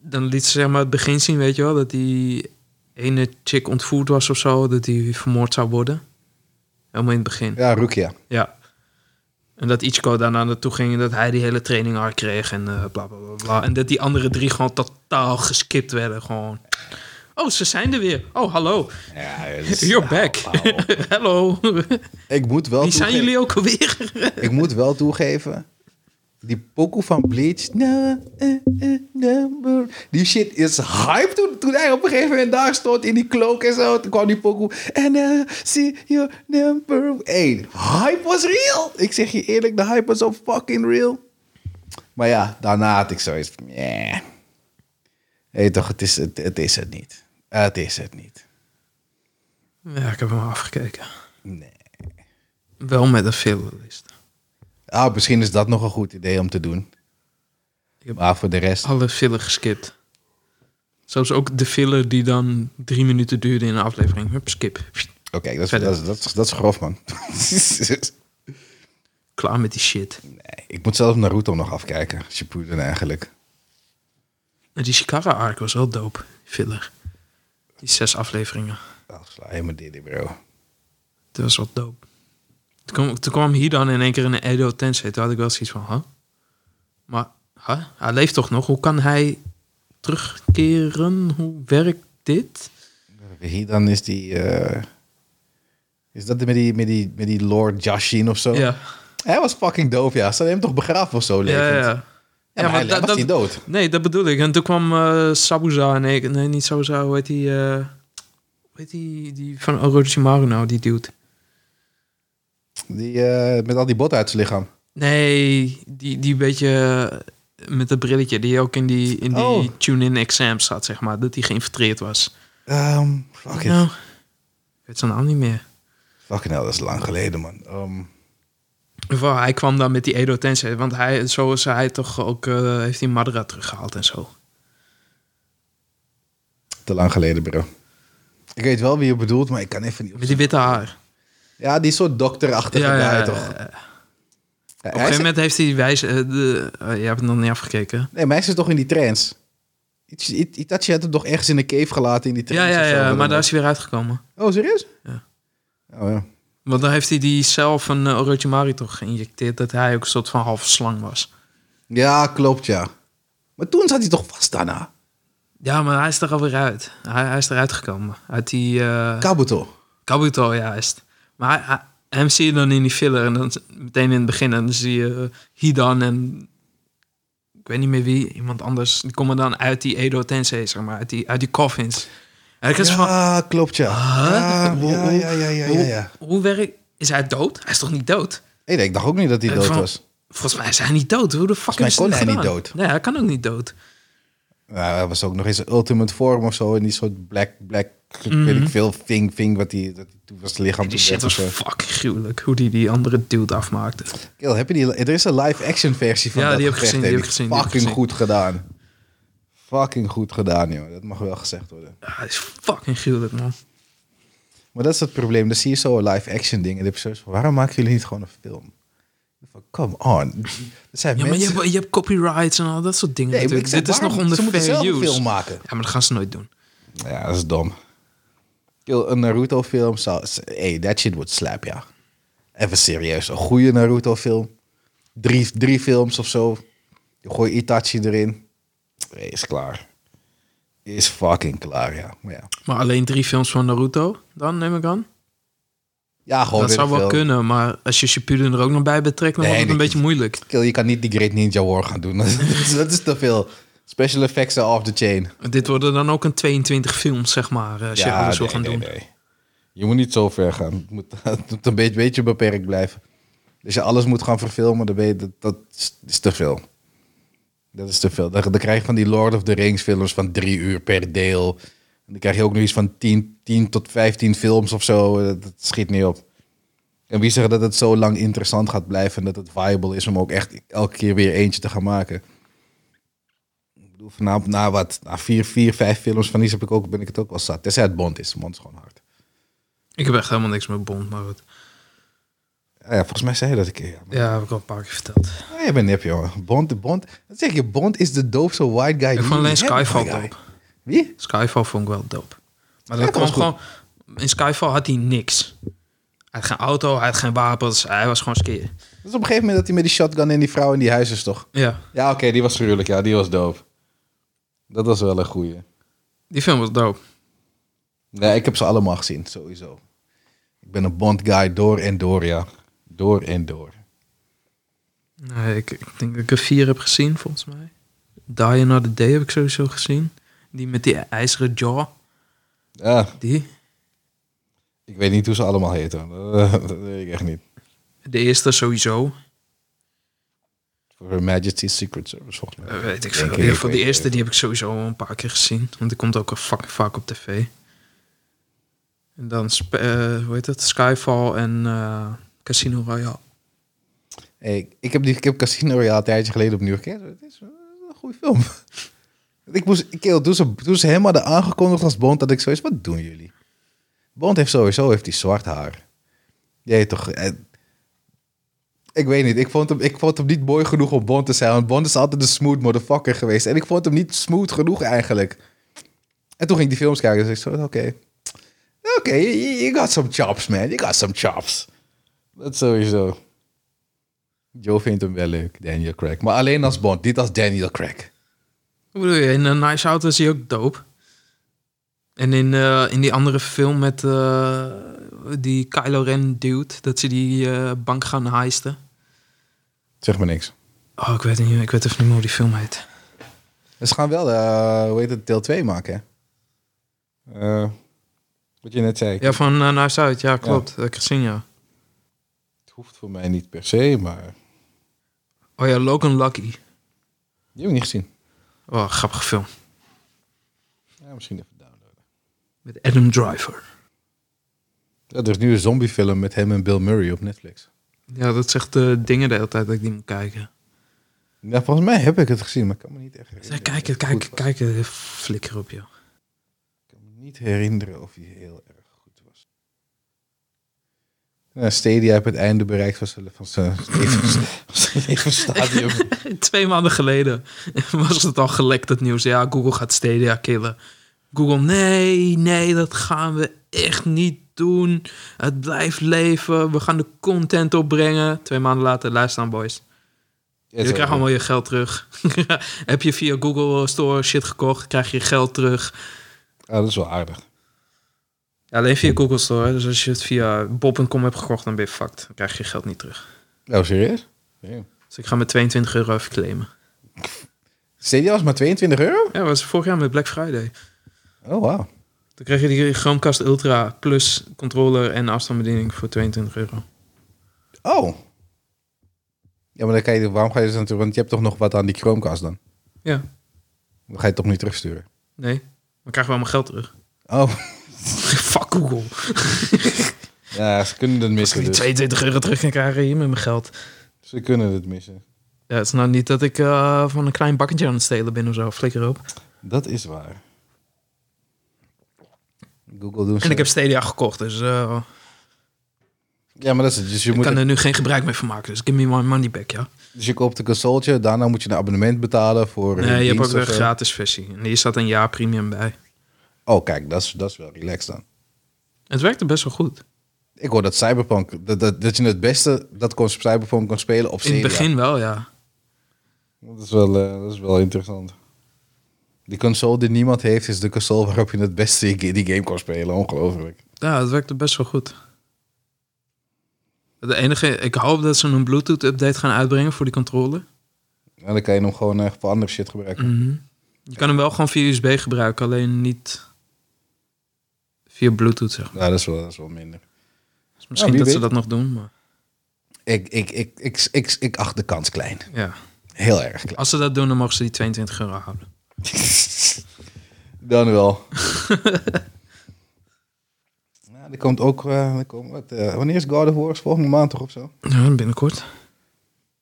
Dan liet ze zeg maar het begin zien, weet je wel, dat die ene chick ontvoerd was of zo, dat die vermoord zou worden. Helemaal in het begin. Ja, Rukia. Ja. En dat Ichigo daarna naartoe ging en dat hij die hele training hard kreeg en eh, bla bla bla bla. En dat die andere drie gewoon totaal geskipt werden. Gewoon. Oh, ze zijn er weer. Oh, hallo. Ja, dus- You're back. Hallo. Ik moet wel Wie zijn jullie ook alweer? Ik moet wel toegeven. Die pokoe van Bleach. Na, eh, eh, number. Die shit is hype toen, toen hij op een gegeven moment daar stond in die cloak en zo. Toen kwam die pokoe. En uh, see your number. Hey, hype was real. Ik zeg je eerlijk, de hype was zo fucking real. Maar ja, daarna had ik zoiets yeah. Hey, toch, het is het, het is het niet. Het is het niet. Ja, ik heb hem afgekeken. Nee. Wel met een fillerlist. Ah, misschien is dat nog een goed idee om te doen. Maar voor de rest... Alle filler geskipt. Zoals ook de filler die dan drie minuten duurde in een aflevering. Hup, skip. Oké, dat, dat, dat, is- dat is grof, man. Klaar met die shit. nee, ik moet zelf Naruto nog afkijken. Shippuden eigenlijk. En die Shikara arc was wel dope. Filler. Die zes afleveringen. Oh, sla helemaal dit, bro. Dat was wel dope. Toen kwam, toen kwam hier dan in één keer in een Edo Tensei. Toen had ik wel zoiets van, huh? Maar, huh? Hij leeft toch nog? Hoe kan hij terugkeren? Hoe werkt dit? Hier dan is die... eh, is dat met die, met die, met die Lord Jashin of zo? Ja. Hij was fucking doof, ja. Ze hadden hem toch begraven of zo, levend? Ja, ja. Ja, maar hij was niet dood. Nee, dat bedoel ik. En toen kwam eh Sabuza. Nee, nee, niet Sabuza. Hoe heet die? eh, hoe heet die, die van Orochimaru nou? Die dude. Die, eh, met al die botten uit zijn lichaam. Nee, die, die beetje met het brilletje die ook in die, in die Oh. tune-in exam zat, zeg maar. Dat hij geïnfiltreerd was. Ehm, fuck it. Nou, ik weet zijn naam niet meer. Fucking hell, dat is lang geleden, man. Geval, hij kwam dan met die Edo Tensei. Want hij, zo is hij toch ook... eh, heeft hij Madara teruggehaald en zo. te lang geleden, bro. Ik weet wel wie je bedoelt, maar ik kan even niet... Met die witte haar. Ja, die soort dokterachtige Ja, ja, guy, ja, toch? ja. Ja, Op een gegeven is- moment heeft hij wijs... eh, de, eh, je hebt het nog niet afgekeken. Nee, maar hij zit toch in die trance? I- Itachi had hem toch ergens in een cave gelaten in die trance? Ja, ja, ja, maar daar is hij weer uitgekomen. Oh, serieus? Ja. Oh, ja. Want dan heeft hij die cel van uh, Orochimaru toch geïnjecteerd... dat hij ook een soort van halve slang was. Ja, klopt, ja. Maar toen zat hij toch vast daarna? Ja, maar hij is er alweer uit. Hij, hij is eruit gekomen. Uit die... eh Kabuto. Kabuto, juist. Maar hij, hem zie je dan in die filler en dan meteen in het begin en dan zie je eh, Hidan en ik weet niet meer wie, iemand anders. Die komen dan uit die Edo Tensei, zeg maar, uit die, uit die coffins. En ik is van, Ja, klopt, ja. Huh? Ja, Hoe- ja, ja, ja, ja, ja, hoe, ja. hoe werkt... Is hij dood? Hij is toch niet dood? Nee, ik dacht ook niet dat hij En dood van- was. Volgens mij is hij niet dood. Hoe de fuck is hij niet dood. Nee, hij kan ook niet dood. Ja, hij was ook nog eens een ultimate vorm of zo. In die soort black, black, weet ik veel, thing, thing, wat hij, dat toen was het lichaam Mhm. Die shit was zo. fucking gruwelijk. Hoe die die andere dude afmaakte. Kill, heb je die, er is een live-action versie van Ja, dat die heb ik gezien, die heb ik gezien, die ik Fucking gezien. goed gedaan. Fucking goed gedaan, joh. Dat mag wel gezegd worden. Ja, hij is fucking gruwelijk, man. Maar dat is het probleem. Dan zie je zo een live-action ding. En dan heb je zoiets van, waarom maken jullie niet gewoon een film? Come on. Er zijn Ja, maar je hebt, je hebt copyrights en al dat soort dingen. Nee, ik zeg, Dit is nog onder Ze moeten fair use. film maken. Ja, maar dat gaan ze nooit doen. Ja, dat is dom. Kill, een Naruto-film zou... Hey, that shit would slap, ja. Even serieus. Een goede Naruto-film. Drie, drie films of zo. Je gooit Itachi erin. Hey, is klaar. Is fucking klaar, ja. Maar ja, Maar alleen drie films van Naruto, dan neem ik aan. ja gewoon dat zou wel film. kunnen, maar als je Shippuden er ook nog bij betrekt, dan Nee, wordt het een beetje moeilijk. Kill, je kan niet die Great Ninja War gaan doen. dat, is, dat is te veel. Special effects are off the chain. Dit worden dan ook een 22 films, zeg maar, eh, als wil nee, gaan nee, doen. nee. Je moet niet zo ver gaan. Het moet, het moet een beetje, beetje beperkt blijven. Als je alles moet gaan verfilmen, dan ben je, dat, dat is, is te veel. Dat is te veel. Dan, dan krijg je van die Lord of the Rings films van drie uur per deel. En dan krijg je ook nog iets van 10, 10 tot 15 films of zo. Dat, dat schiet niet op. En wie zegt dat het zo lang interessant gaat blijven en dat het viable is om ook echt elke keer weer eentje te gaan maken. Bedoel, na, na wat, na vier, vier, vijf films van die heb ik ook, ben ik het ook wel zat. Tenzij het Bond is. Bond is gewoon hard. Ik heb echt helemaal niks met Bond, maar goed. Ja, ja, volgens mij zei je dat een keer. Ja, maar- Ja, heb ik al een paar keer verteld. Oh, je bent nep, joh. Bond, Bond. Dat zeg je, Bond is de doofste white guy. Ik vond alleen Skyfall dope. Wie? Skyfall vond ik wel dope. Maar Ja, dat kwam gewoon... In Skyfall had hij niks. Hij had geen auto, hij had geen wapens, hij was gewoon skeer. Dat is op een gegeven moment dat hij met die shotgun en die vrouw in die huis is, toch? Ja, Ja, oké, die was gruwelijk. Ja, die was dope. Dat was wel een goeie. die film was dope. Nee, ik heb ze allemaal gezien, sowieso. Ik ben een Bond guy door en door, ja. Door en door. Nee, ik, ik denk dat ik er vier heb gezien, volgens mij. Die Another Day heb ik sowieso gezien. Die met die ijzeren jaw. Ja, Die. ik weet niet hoe ze allemaal heten. Dat, dat weet ik echt niet. De eerste sowieso. Voor Her Majesty's Secret Service, volgens mij. Eh, weet ik veel. In ieder geval, die eerste die heb ik sowieso al een paar keer gezien. Want die komt ook al fucking vaak op tv. En dan, eh, hoe heet het? Skyfall en eh, Casino Royale. Hey, ik, heb die, ik heb Casino Royale een tijdje geleden opnieuw gekeken. Het is een goede film. ik moest, ik, toen, ze, toen ze hem hadden aangekondigd als Bond, dat ik zoiets, wat doen jullie? Bond heeft sowieso heeft die zwart haar. Jij toch... ik weet niet, ik vond, hem, ik vond hem niet mooi genoeg om Bond te zijn. Want Bond is altijd een smooth motherfucker geweest. En ik vond hem niet smooth genoeg eigenlijk. En toen ging ik die films kijken. Dus ik zo, oké. Oké, you, you got some chops, man. You got some chops. Dat sowieso. Joe vindt hem wel leuk, Daniel Craig. Maar alleen als Bond, niet als Daniel Craig. Hoe bedoel je? In een Nice Out is hij ook dope. En in, eh, in die andere film met eh, die Kylo Ren dude, dat ze die eh, bank gaan heisten. Zeg maar niks. Oh, ik weet, niet, ik weet even niet meer hoe die film heet. Ze gaan wel, eh, hoe heet het, deel 2 maken, hè? Eh, wat je net zei. Ja, van uh, Nice Out, ja, klopt. Dat heb ik gezien, ja. Het hoeft voor mij niet per se, maar... Oh ja, Logan Lucky. Die heb ik niet gezien. Oh, grappige film. Ja, misschien even downloaden. Met Adam Driver. Ja, er is nu een zombiefilm met hem en Bill Murray op Netflix. Ja, dat zegt de dingen de hele tijd dat ik die moet kijken. Ja, volgens mij heb ik het gezien, maar ik kan me niet echt herinneren. kijk, of het kijk, goed was. kijk, kijk, flikker op, joh. Ik kan me niet herinneren of hij heel erg goed was. Ja, Stadia heeft het einde bereikt van zijn, van zijn, van levensstadium. Twee maanden geleden was het al gelekt, het nieuws. Ja, Google gaat Stadia killen. Google, nee, nee, dat gaan we echt niet doen. Het blijft leven. We gaan de content opbrengen. Twee maanden later, luister aan, boys. Ja, Je krijgt allemaal je geld terug. Heb je via Google Store shit gekocht, krijg je geld terug. Ah, dat is wel aardig. Ja, alleen via Google Store. Dus als je het via bob.com hebt gekocht, dan ben je fucked. Dan krijg je je geld niet terug. Oh, serieus? Ja. Dus ik ga met 22 euro even claimen. Was maar 22 euro? Ja, dat was vorig jaar met Black Friday. Oh, wauw. Dan krijg je die Chromecast Ultra plus controller en afstandsbediening voor 22 euro. Oh. Ja, maar dan kan je, waarom ga je dus natuurlijk, want je hebt toch nog wat aan die Chromecast dan? Ja, Dan ga je het toch niet terugsturen? nee. Dan krijgen we allemaal geld terug. Oh. Fuck Google. Ja, ze kunnen het Als ik missen die dus. 22 euro terug kan krijgen hier met mijn geld. Ze kunnen het missen. Ja, het is nou niet dat ik eh, van een klein bakketje aan het stelen ben of zo. Flikker op. Dat is waar. Google doen ze... En ik heb Stadia gekocht, dus eh, Ja, maar dat is het. Dus je, ik moet kan er nu geen gebruik meer van maken. Dus give me my money back, ja. dus je koopt een consoletje, daarna moet je een abonnement betalen voor Nee, je hebt ook zo. gratis versie. En hier staat een jaar premium bij. Oh, kijk, dat is, dat is wel relaxed dan. Het werkte best wel goed. Ik hoor dat Cyberpunk, dat, dat, dat je het beste dat kon, Cyberpunk kon spelen op In het begin wel, ja. Dat is wel, eh, dat is wel interessant. Die console die niemand heeft, is de console waarop je het beste die game kon spelen. Ongelooflijk. Ja, het werkte best wel goed. De enige, ik hoop dat ze een Bluetooth-update gaan uitbrengen voor die controller. Dan kan je hem gewoon eh, voor andere shit gebruiken. Mhm. Je kan hem wel gewoon via USB gebruiken, alleen niet via Bluetooth, zeg maar. Ja, dat is wel, dat is wel minder. Dus misschien dat ze dat nog doen, maar Ik, ik, ik, ik, ik, ik acht de kans klein. ja. Heel erg klein. Als ze dat doen, dan mogen ze die 22 euro houden. Dan wel. ja, er komt ook... eh, er komt, wat, eh, wanneer is God of War? Volgende maand toch of zo? Ja, binnenkort.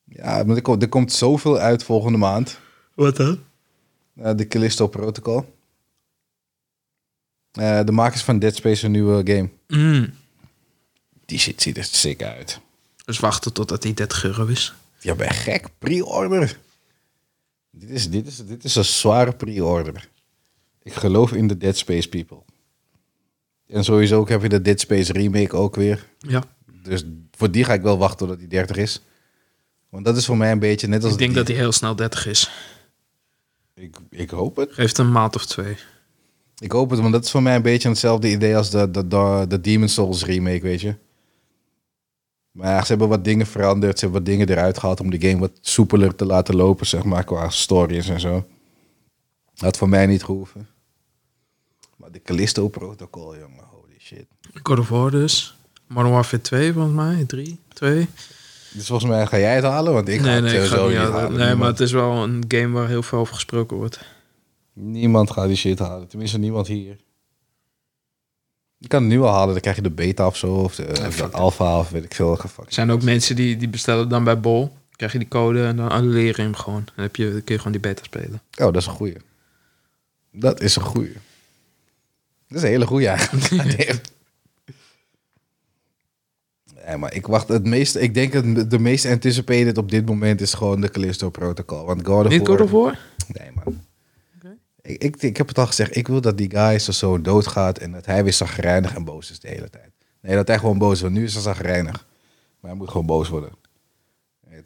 Ja, maar er komt, er komt zoveel uit volgende maand. Wat dan? Eh, de Callisto Protocol. Eh, de makers van Dead Space een nieuwe game. Mm. Die shit ziet er sick uit. Dus wachten totdat die 30 euro is. Ja, ben gek. Pre-order. Dit is, dit, is, dit is een zware pre-order. Ik geloof in de Dead Space people. En sowieso ook heb je de Dead Space remake ook weer. Ja. Dus voor die ga ik wel wachten totdat die 30 is. Want dat is voor mij een beetje net als... Ik denk die- dat die heel snel 30 is. Ik, ik hoop het. Geeft een maand of twee. Ik hoop het, want dat is voor mij een beetje hetzelfde idee als de, de, de, de Demon Souls remake, weet je. Maar ja, ze hebben wat dingen veranderd. Ze hebben wat dingen eruit gehaald om de game wat soepeler te laten lopen, zeg maar, qua stories en zo. Had voor mij niet gehoeven. Maar de Callisto Protocol, jongen, holy shit. God of War dus. Modern Warfare 2 volgens mij. 3, 2. Dus volgens mij ga jij het halen, want ik ga nee, het nee, ga sowieso het niet halen. Nee, maar het is wel een game waar heel veel over gesproken wordt. niemand gaat die shit halen. Tenminste, niemand hier. Je kan het nu al halen, dan krijg je de beta of zo, of de, of de alpha, of weet ik veel. Er zijn ook mensen die, die bestellen dan bij Bol. Krijg je die code en dan annuleren je hem gewoon. Dan, heb je, dan kun je gewoon die beta spelen. Oh, dat is een goeie. Dat is een goeie. Dat is een hele goeie eigenlijk. nee, maar ik wacht het meeste. Ik denk dat de meest anticipated op dit moment is gewoon de Callisto Protocol. Want God of Niet. God of War? Ik, ik, ik heb het al gezegd. Ik wil dat die guy zo zo doodgaat en dat hij weer zagrijnig en boos is de hele tijd. Nee, dat hij gewoon boos is. Want nu is hij zagrijnig. Maar hij moet gewoon boos worden.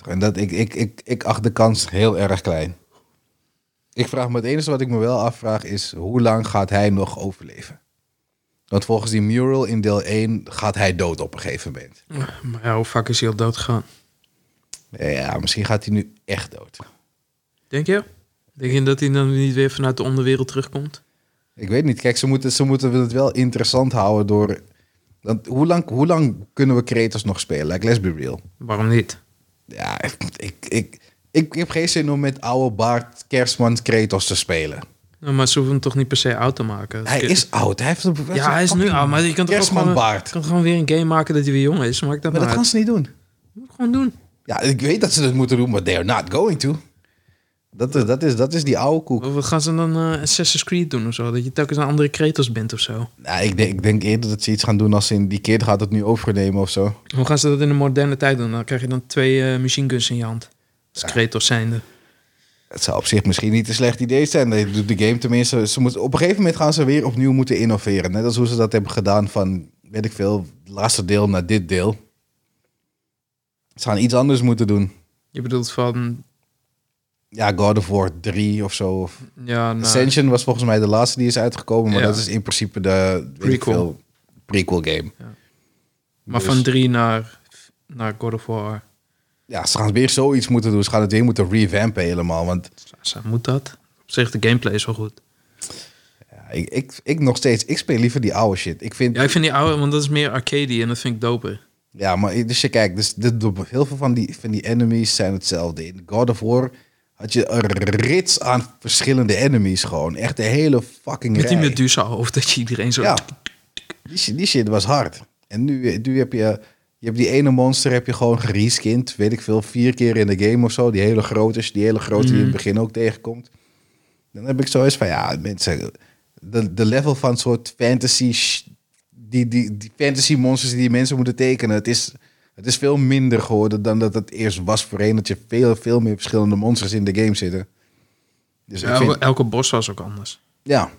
En dat, ik, ik, ik, ik acht de kans heel erg klein. Ik vraag me, het enige wat ik me wel afvraag is, hoe lang gaat hij nog overleven? Want volgens die mural in deel 1 gaat hij dood op een gegeven moment. Maar ja, hoe vaak is hij al dood gegaan? Ja, misschien gaat hij nu echt dood. Denk je? Denk je dat hij dan niet weer vanuit de onderwereld terugkomt? Ik weet niet. Kijk, ze moeten, ze moeten het wel interessant houden door... Want hoe, lang, hoe lang kunnen we Kratos nog spelen? Like, let's be real. Waarom niet? Ja, ik, ik, Ik, ik heb geen zin om met oude Bart Kerstman Kratos te spelen. Nou, maar ze hoeven hem toch niet per se oud te maken. Hij is oud. Hij heeft een, Ja, hij is nu oud, maar je kan toch gewoon, baard. kan gewoon weer een game maken dat hij weer jong is. Maak dat Maar maar dat kan uit. ze niet doen. Moet gewoon doen. Ja, ik weet dat ze dat moeten doen, maar they are not going to. Dat, is- dat, is, dat is die oude koek. Wat gaan ze dan eh, Assassin's Creed doen of zo? Dat je telkens een andere Kratos bent of zo. Nou, ik, denk, ik denk eerder dat ze iets gaan doen als in die kid gaat het nu overnemen of zo. Hoe gaan ze dat in de moderne tijd doen? Dan krijg je dan twee eh machine guns in je hand. Als Kratos zijnde. Het zou op zich misschien niet een slecht idee zijn. Dat doet de game tenminste. Ze moet, op een gegeven moment gaan ze weer opnieuw moeten innoveren. Net als hoe ze dat hebben gedaan van, weet ik veel, laatste deel naar dit deel. Ze gaan iets anders moeten doen. Je bedoelt van... Ja, God of War 3 of zo. Of Ja, nou, Ascension was volgens mij de laatste die is uitgekomen. Maar Ja. dat is in principe de Prequel. veel, prequel game. maar Dus- van drie naar, naar God of War. Ja, ze gaan weer zoiets moeten doen. Ze gaan het weer moeten revampen helemaal. Want Zo, Moet dat? Op zich, de gameplay is wel goed. ja, ik, ik, ik nog steeds, ik speel liever die oude shit. Ik vind, Ja, ik vind die oude, want dat is meer arcade en dat vind ik doper. Ja, maar dus je kijkt, dus de, de- heel veel van die, van die enemies zijn hetzelfde. In God of War had je een rits aan verschillende enemies gewoon. Echt de hele fucking Met die rij. Medusa hoofd, dat je iedereen zo... Ja, die, shit- die shit was hard. En nu, nu heb je, je hebt die ene monster heb je gewoon gereskind, weet ik veel, vier keer in de game of zo. Die hele grote, die hele grote die je in het begin ook tegenkomt. Dan heb ik zoiets van, ja, mensen, de, de level van soort fantasy, sh- die, die, die fantasy monsters die mensen moeten tekenen, het is, het is veel minder geworden dan dat het eerst was voorheen. Dat je veel, veel meer verschillende monsters in de game zitten. Dus ik Ja, vind, Elke bos was ook anders. ja.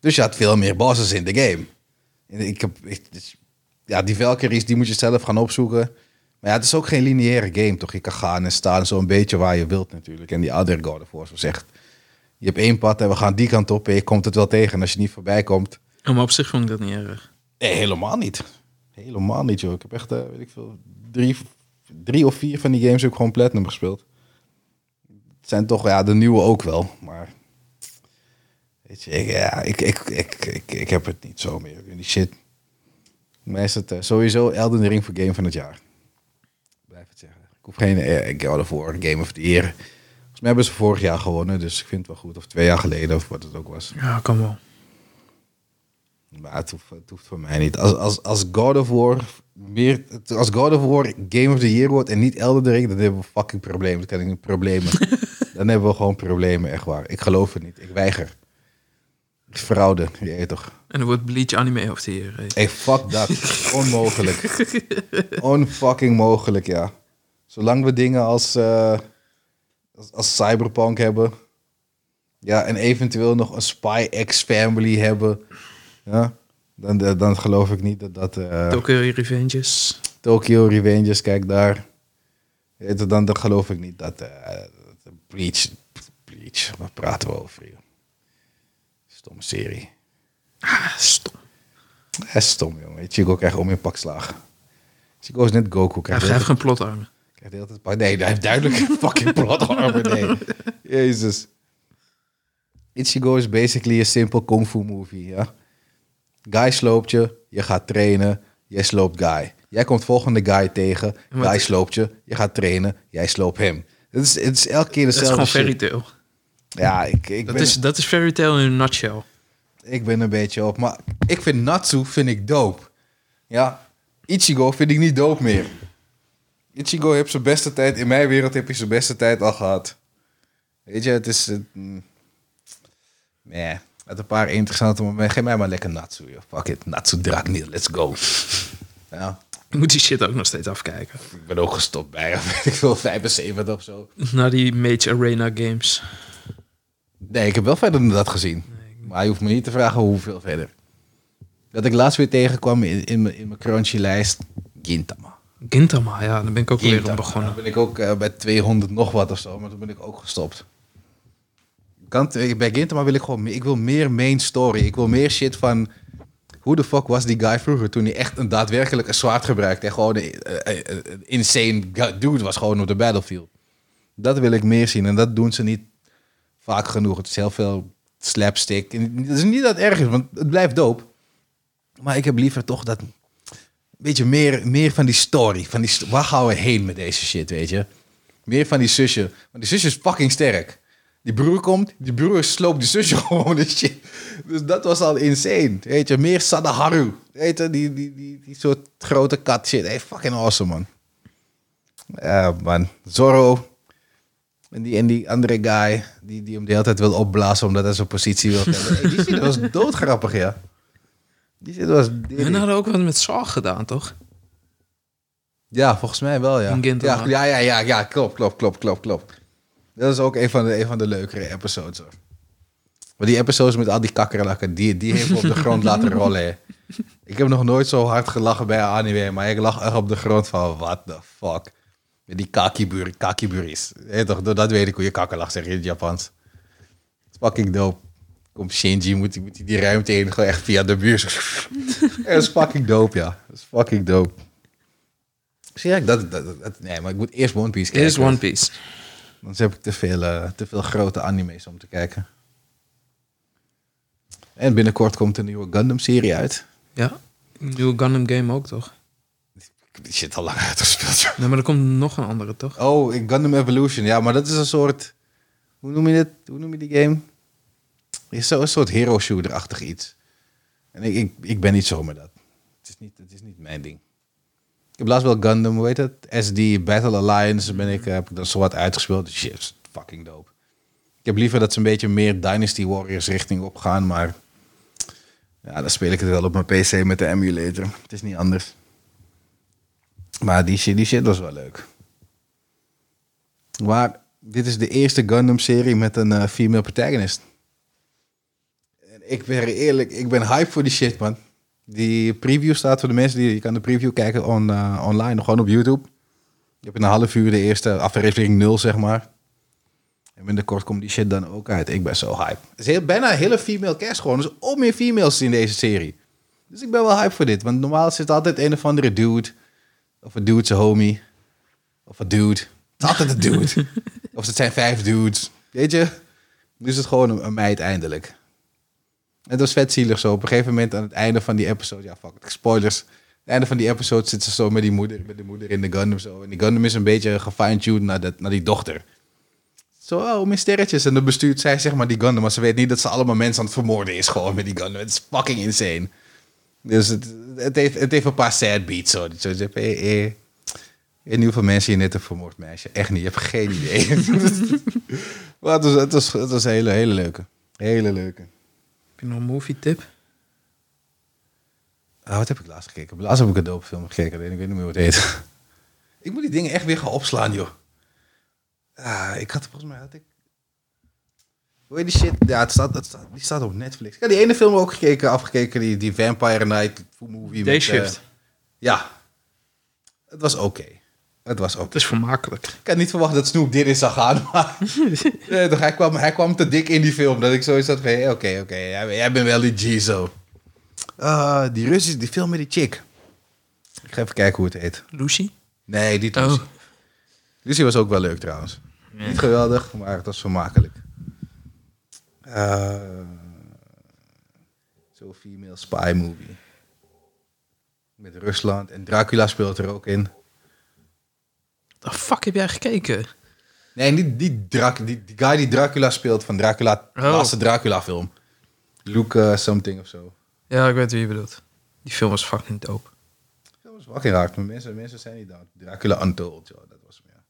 Dus je had veel meer bosses in de game. En Ik heb, ik- dus- ja, die Valkyries, die moet je zelf gaan opzoeken. Maar ja, het is ook geen lineaire game, toch? Je kan gaan en staan zo'n beetje waar je wilt natuurlijk. En die other God of War zo zegt, je hebt één pad en we gaan die kant op en je komt het wel tegen. En als je niet voorbij komt, maar op zich vond ik dat niet erg. nee, helemaal niet. Helemaal niet, joh. Ik heb echt, eh, weet ik veel, drie, drie of vier van die games heb ik gewoon platinum gespeeld. Het zijn toch, ja, de nieuwe ook wel, maar... Weet je, ik, ja, ik, ik, ik, ik, ik heb het niet zo meer die shit. Maar is het eh, sowieso Elden Ring voor Game van het jaar. Blijf het zeggen. Ik hoef geen eh, God of War Game of the Year. Volgens mij hebben ze vorig jaar gewonnen, dus ik vind het wel goed. Of twee jaar geleden, of wat het ook was. Ja, kan wel. Maar het hoeft, het hoeft voor mij niet. Als, als, als God of War meer, als God of War Game of the Year wordt en niet Elden Ring, dan hebben we fucking problemen. Dan kan ik problemen. dan hebben we gewoon problemen, echt waar. Ik geloof het niet. Ik weiger. Fraude, je weet toch. En er wordt Bleach anime of the year. Hey, fuck dat. Onmogelijk. Onfucking mogelijk, ja. Zolang we dingen als, eh, als, als Cyberpunk hebben. Ja, en eventueel nog een Spy X Family hebben. Ja, dan, dan, geloof ik niet dat dat... eh, Tokyo Revenges. Tokyo Revengers, kijk daar. Je, Dan, dan geloof ik niet dat... eh, Bleach... Bleach, waar praten we over, joh? Stomme serie. Ah, stom. Is stom, jongen. Chico krijgt om in pak slagen. Chico is net Goku. Hij Krijgt de heeft geen plotarmen. krijgt de hele tijd pak- Nee, hij heeft duidelijk een fucking plat armen. Nee. Jezus. Ichigo is basically een simpel kung fu movie, ja. Guy sloopt je, je gaat trainen, jij sloopt Guy. Jij komt volgende guy tegen, Maar Guy het- sloopt je, je gaat trainen, jij sloopt hem. Het is, het is elke keer Dat is dezelfde gewoon shit. fairy tale. Ja, ik, ik, Dat ben, is, dat is fairy tale in een nutshell. ik ben een beetje op. Maar ik vind Natsu vind ik dope. Ja, Ichigo vind ik niet dope meer. Ichigo heeft zijn beste tijd, in mijn wereld heb hij zijn beste tijd al gehad. Weet je, het is... het, mm, Nee, met een paar interessante momenten. Geef mij maar lekker Natsu, joh. Fuck it, Natsu Dragneel, let's go. Ja, Je moet die shit ook nog steeds afkijken. ik ben ook gestopt bij, weet ik veel, 75 of zo. Na die Mage Arena games. Nee, ik heb wel verder dan dat gezien. Maar je hoeft me niet te vragen hoeveel verder. Dat ik laatst weer tegenkwam in, in, mijn, in mijn Crunchy-lijst. Gintama. Gintama, ja, daar ben ik ook weer aan begonnen. Dan ben ik ook eh, bij 200 nog wat of zo, maar toen ben ik ook gestopt. Kan, bij Gintama wil ik gewoon ik wil meer main story. Ik wil meer shit van... Hoe de fuck was die guy vroeger toen hij echt een daadwerkelijk een zwaard gebruikte en gewoon een, eh, eh, een insane dude was gewoon op de battlefield. Dat wil ik meer zien en dat doen ze niet vaak genoeg. Het is heel veel slapstick. En het is niet dat erg is, want het blijft dope. Maar ik heb liever toch dat... Beetje meer, meer van die story. Van die, waar gaan we heen met deze shit, weet je? Meer van die zusje. Want die zusje is fucking sterk. Die broer komt, die broer sloopt die zusje gewoon en shit. Dus dat was al insane. Weet je, meer Sadaharu. Weet je, die, die, die, die soort grote kat shit. Hey, fucking awesome, man. Ja, man. Zorro. En die, en die andere guy, die, die hem de hele tijd wil opblazen omdat hij zijn positie wil hebben. Hey, die shit was doodgrappig, ja. Die shit was... Hun hadden ook wat met Saw gedaan, toch? Ja, volgens mij wel, ja. Ja, ja, ja, ja, ja, klopt, klopt, klopt, klopt, klopt. Dat is ook een van de, een van de leukere episodes, hoor. Maar die episodes met al die kakkerlakken, die, die heeft op de grond laten rollen. Ik heb nog nooit zo hard gelachen bij een anime, maar ik lag echt op de grond van, what the fuck. Met die kakiburi, kakiburis. Toch, dat weet ik hoe je kakkerlach zegt in het Japans. Fucking dope. Komt Shinji, moet, moet die ruimte in, gewoon echt via de buur. dat is fucking dope, ja. Dat is fucking dope. Zie je, dat, dat, dat- nee, maar ik moet eerst One Piece kijken. is One Piece. Anders heb ik te veel, eh, te veel grote anime's om te kijken. En binnenkort komt een nieuwe Gundam-serie uit. Ja. Een nieuwe Gundam game ook, toch? Die shit al lang uitgespeeld. joh. Nee, maar er komt nog een andere, toch? Oh, Gundam Evolution. Ja, maar dat is een soort... Hoe noem je dit? Hoe noem je die game? Het is zo'n soort hero shooter-achtig iets. En ik, ik, ik ben niet zo met dat. Het is niet, het is niet mijn ding. Ik heb laatst wel Gundam, hoe heet het? SD Battle Alliance ben ik, heb ik zo wat uitgespeeld. Shit, fucking dope. Ik heb liever dat ze een beetje meer Dynasty Warriors richting op gaan, maar... Ja, dan speel ik het wel op mijn PC met de emulator. Het is niet anders. Maar die shit, die shit was wel leuk. Maar dit is de eerste Gundam-serie met een eh, female protagonist. En ik ben eerlijk, ik ben hype voor die shit, man. Die preview staat voor de mensen die... Je kan de preview kijken on, eh, online, gewoon op YouTube. Je hebt in een half uur de eerste aflevering 0, zeg maar. En binnenkort komt die shit dan ook uit. Ik ben zo hype. Het is heel, bijna een hele female cast gewoon. Dus ook meer females in deze serie. Dus ik ben wel hype voor dit. Want normaal zit altijd een of andere dude... Of een dude zijn homie. Of een dude. Het is altijd een dude. of het zijn vijf dudes. Weet je? Nu is het gewoon een, een meid eindelijk. Het was vet zielig zo. Op een gegeven moment aan het einde van die episode... Ja, fuck spoilers. Aan het einde van die episode zit ze zo met die moeder, met de moeder in de Gundam zo. En die Gundam is een beetje gefine-tuned naar, dat- naar die dochter. Zo, oh, mijn sterretjes. En dan bestuurt zij zeg maar die Gundam. Maar ze weet niet dat ze allemaal mensen aan het vermoorden is gewoon met die Gundam. Het is fucking insane. Dus het, heeft, het heeft een paar sad beats. Zo. Zo zegt, hey, hey, in hoeveel mensen je net hebt vermoord, meisje. Echt niet, je hebt geen idee. maar het was, het was, het was een hele, hele leuke. Hele leuke. Heb je nog een movie tip? Ah, wat heb ik laatst gekeken? Laatst heb ik een dope film gekeken. Ik weet niet meer hoe het heet. ik moet die dingen echt weer gaan opslaan, joh. Ah, ik had volgens mij... Had ik... Hoe heet die shit? Ja, het staat, het staat, die staat op Netflix. Ik had die ene film ook gekeken, afgekeken. Die, die Vampire Night movie. Day met, Shift. eh, ja. Het was oké. Het was oké. Het is vermakelijk. Ik had niet verwacht dat Snoop dit in zou gaan, maar hij, kwam, hij kwam te dik in die film. Dat ik zoiets had van, oké, oké, jij, jij bent wel die G zo. Ah, die Russische, die film met die chick. Ik ga even kijken hoe het heet. Lucy? Nee, die Oh. Lucy. Lucy was ook wel leuk trouwens. Niet geweldig, maar het was vermakelijk. Uh, Zo'n female spy movie. Met Rusland. En Dracula speelt er ook in. The fuck heb jij gekeken? Nee, niet die, Drac die, die guy die Dracula speelt van Dracula, de Oh. laatste Dracula film. Luke eh, something of zo. Ja, ik weet wie je bedoelt. Die film was fucking dope. Dat was fucking raar. Maar mensen, mensen zijn niet down. Dracula Untold, joh. Dat was hem, ja.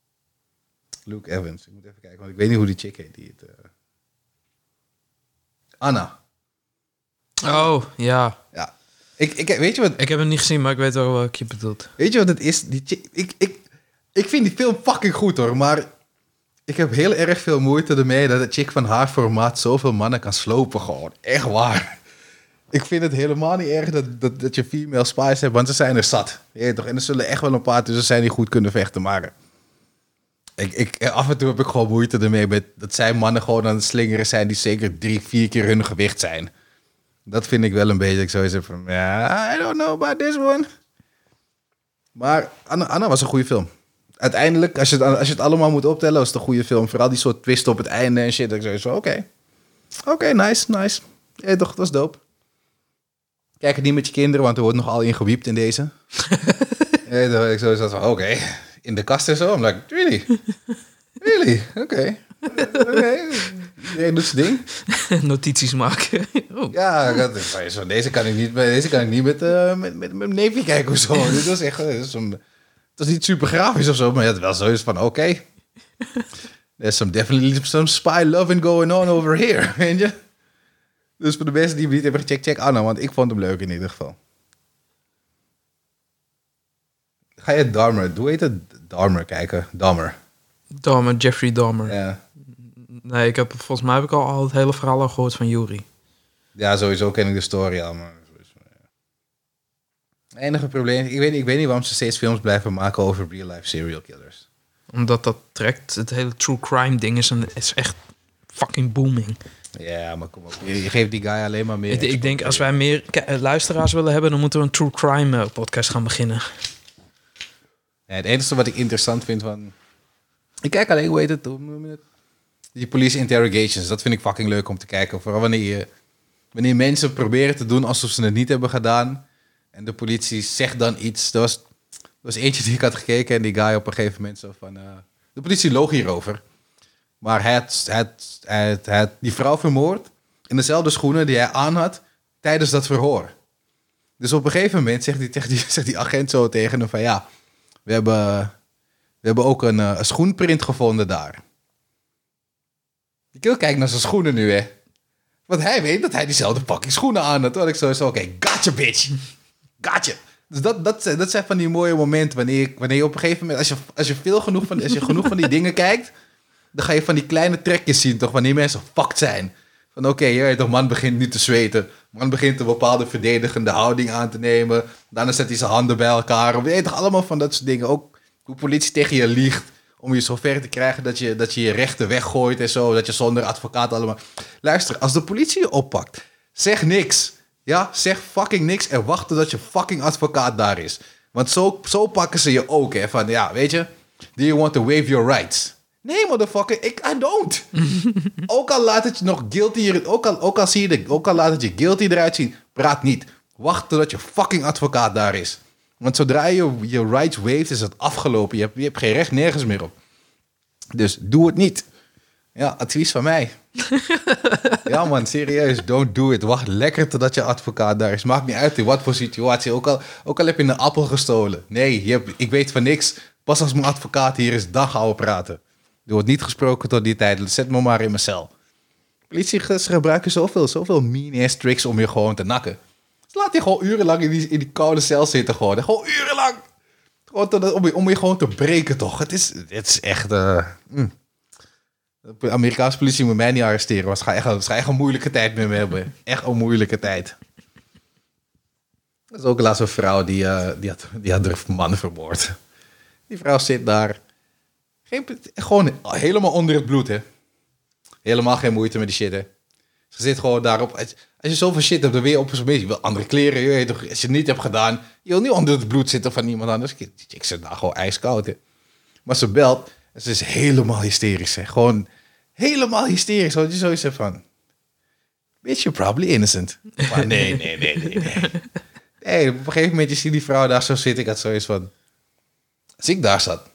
Luke Evans. Ik moet even kijken, want ik weet niet hoe die chick heet. Die het, eh, Anna. Oh, ja. Ja. Ik, ik, weet, je wat, Ik heb hem niet gezien, maar ik weet wel wat je bedoelt. weet je wat het is? Die chick, ik, ik, ik vind die film fucking goed, hoor. Maar ik heb heel erg veel moeite ermee dat een chick van haar formaat zoveel mannen kan slopen. Gewoon. Echt waar. Ik vind het helemaal niet erg dat, dat, dat je female spies hebt, want ze zijn er zat. Toch? En er zullen echt wel een paar tussen zijn die goed kunnen vechten, maar... Ik, ik, af en toe heb ik gewoon moeite ermee met dat zij mannen gewoon aan het slingeren zijn die zeker drie, vier keer hun gewicht zijn. Dat vind ik wel een beetje, ik zou zeggen van, ja, I don't know about this one. Maar Anna was een goede film. Uiteindelijk, als je, het, als je het allemaal moet optellen, was het een goede film. Vooral die soort twist op het einde en shit. Ik zei zo, oké. Oké, nice, nice. Ja, toch, dat was dope. Kijk het niet met je kinderen, want er wordt nogal in gewiept in deze. ja, ik zo van, oké. in de kast en zo. I'm like, really? Really? Oké. Oké. Iedereen doet zijn ding. Notities maken. oh. Ja, ik zo, deze kan ik niet, met- deze kan ik niet met, eh, met, met, met mijn neefje kijken of zo. Dit was echt, eh, dit was een- het was niet super grafisch of zo, maar had wel zoiets van, oké. There's some definitely some spy loving going on over here, weet je. Dus voor de mensen die hem niet hebben gecheckt, check Anna, want ik vond hem leuk in ieder geval. Ga je Dahmer, hoe heet het? Dahmer kijken, Dahmer. Dahmer, Jeffrey Dahmer. Ja. Nee, ik heb, volgens mij heb ik al, al het hele verhaal al gehoord van Yuri. Ja, sowieso ken ik de story al, maar... Enige probleem, ik weet, ik weet niet waarom ze steeds films blijven maken over real-life serial killers. Omdat dat trekt. Het hele true crime ding is, een, is echt fucking booming. Ja, maar kom op. Je, je geeft die guy alleen maar meer. Ik, ik denk als wij meer eh, luisteraars willen hebben, dan moeten we een true crime eh, podcast gaan beginnen. Ja, het enige wat ik interessant vind van... Ik kijk alleen, hoe heet het? Hoe noem je het? Die police interrogations. Dat vind ik fucking leuk om te kijken. Vooral wanneer, je, wanneer mensen proberen te doen alsof ze het niet hebben gedaan. En de politie zegt dan iets. Er was, er was eentje die ik had gekeken en die guy op een gegeven moment zo van... eh, de politie loog hierover. Maar hij had, hij, hij, hij die vrouw vermoord in dezelfde schoenen die hij aan had tijdens dat verhoor. Dus op een gegeven moment zegt die, zegt die, zegt die agent zo tegen hem van ja, we hebben, we hebben ook een, eh, een schoenprint gevonden daar. Die kill kijkt naar zijn schoenen nu, hè. Want hij weet dat hij diezelfde fucking schoenen aan had. Toen ik zo zo, oké, gotcha, bitch. Gotcha. Dus dat, dat, dat zijn van die mooie momenten wanneer, wanneer je op een gegeven moment, als je, als je veel genoeg van, als je genoeg van die dingen kijkt, dan ga je van die kleine trekjes zien, toch? Wanneer mensen fucked zijn. Van oké, weet toch, man begint nu te zweten. Man begint een bepaalde verdedigende houding aan te nemen. Daarna zet hij zijn handen bij elkaar. Of je weet toch, allemaal van dat soort dingen. Ook hoe politie tegen je liegt. Om je zover te krijgen dat je, dat je je rechten weggooit en zo. Dat je zonder advocaat allemaal... Luister, als de politie je oppakt, zeg niks. Ja, zeg fucking niks en wacht totdat je fucking advocaat daar is. Want zo, zo pakken ze je ook, hè. Van, ja, weet je... Do you want to waive your rights? Nee, motherfucker, ik, I don't. ook al laat het je nog guilty, ook al, ook al zie je de, ook al laat het je guilty eruit zien, praat niet. Wacht totdat je fucking advocaat daar is. Want zodra je je rights waived, is het afgelopen. Je hebt, je hebt geen recht nergens meer op. Dus doe het niet. Ja, advies van mij. ja man, serieus, don't do it. Wacht lekker totdat je advocaat daar is. Maakt niet uit in wat voor situatie. Ook al, ook al heb je een appel gestolen. Nee, je hebt, ik weet van niks. Pas als mijn advocaat hier is, dan gaan we praten. Er wordt niet gesproken tot die tijd. Zet me maar in mijn cel. Politie ge- ze gebruiken zoveel, zoveel mean-ass tricks om je gewoon te nakken. Dus laat je gewoon urenlang in die, in die koude cel zitten gewoon. Gewoon urenlang. Gewoon om, je, om je gewoon te breken toch. Het is, het is echt... eh, mm. De Amerikaanse politie moet mij niet arresteren. Want ze gaan echt, ze gaan een moeilijke tijd met me hebben. Echt een moeilijke tijd. Er is ook laatst een vrouw die, eh, die, had, die had haar man vermoord. Die vrouw zit daar. Geen, gewoon helemaal onder het bloed, hè. Helemaal geen moeite met die shit, hè. Ze zit gewoon daarop. Als, je zoveel shit hebt, dan weer op zo'n beetje. Je wil andere kleren, je weet toch. Als je het niet hebt gedaan, je wil niet onder het bloed zitten van iemand anders. Ik, ik zit daar gewoon ijskoud, hè. Maar ze belt ze is helemaal hysterisch, hè. Gewoon helemaal hysterisch. Want je zoiets hebt van... Bitch, you're probably innocent. Maar nee, nee, nee, nee, nee. Nee, op een gegeven moment, je ziet die vrouw daar zo zitten. Ik had zoiets van... Als ik daar zat,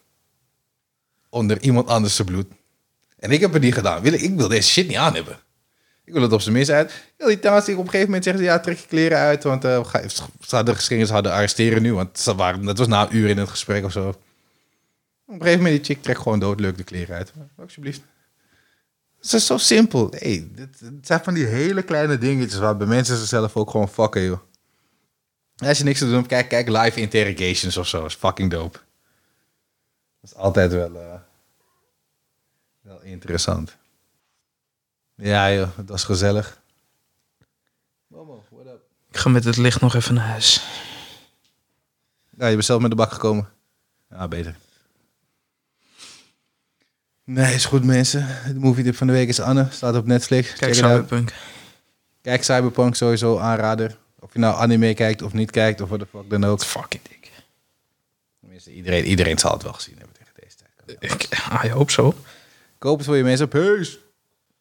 onder iemand anders zijn bloed, en ik heb het niet gedaan, wil ik, ik wil deze shit niet aan hebben. Ik wil het op zijn minst uit. Wil die trouwens, op een gegeven moment zeggen ze, ja, trek je kleren uit, want ga, ze hadden geschreven, ze hadden arresteren nu, want ze waren, dat was na een uur in het gesprek of zo. Op een gegeven moment, die chick trekt gewoon doodleuk de kleren uit. Alsjeblieft. Het is zo simpel. Hey, het zijn van die hele kleine dingetjes waar bij mensen zichzelf ook gewoon fucken, joh. Als je niks te doen hebt, kijk, kijk live interrogations of zo. is fucking dope. Dat is altijd wel, eh, wel interessant. Ja joh, het was gezellig. Momo, what up? Ik ga met het licht nog even naar huis. Ja, je bent zelf met de bak gekomen. Ja, beter. Nee, is goed mensen. De movie tip van de week is Anne. Staat op Netflix. Kijk, Check. Cyberpunk. Kijk Cyberpunk sowieso aanrader. Of je nou anime kijkt of niet kijkt of wat de fuck dan ook. Fucking dik. Tenminste, iedereen, iedereen zal het wel gezien hebben tegen deze tijd. Ik, I hope zo. Koop het voor je mensen. Peace!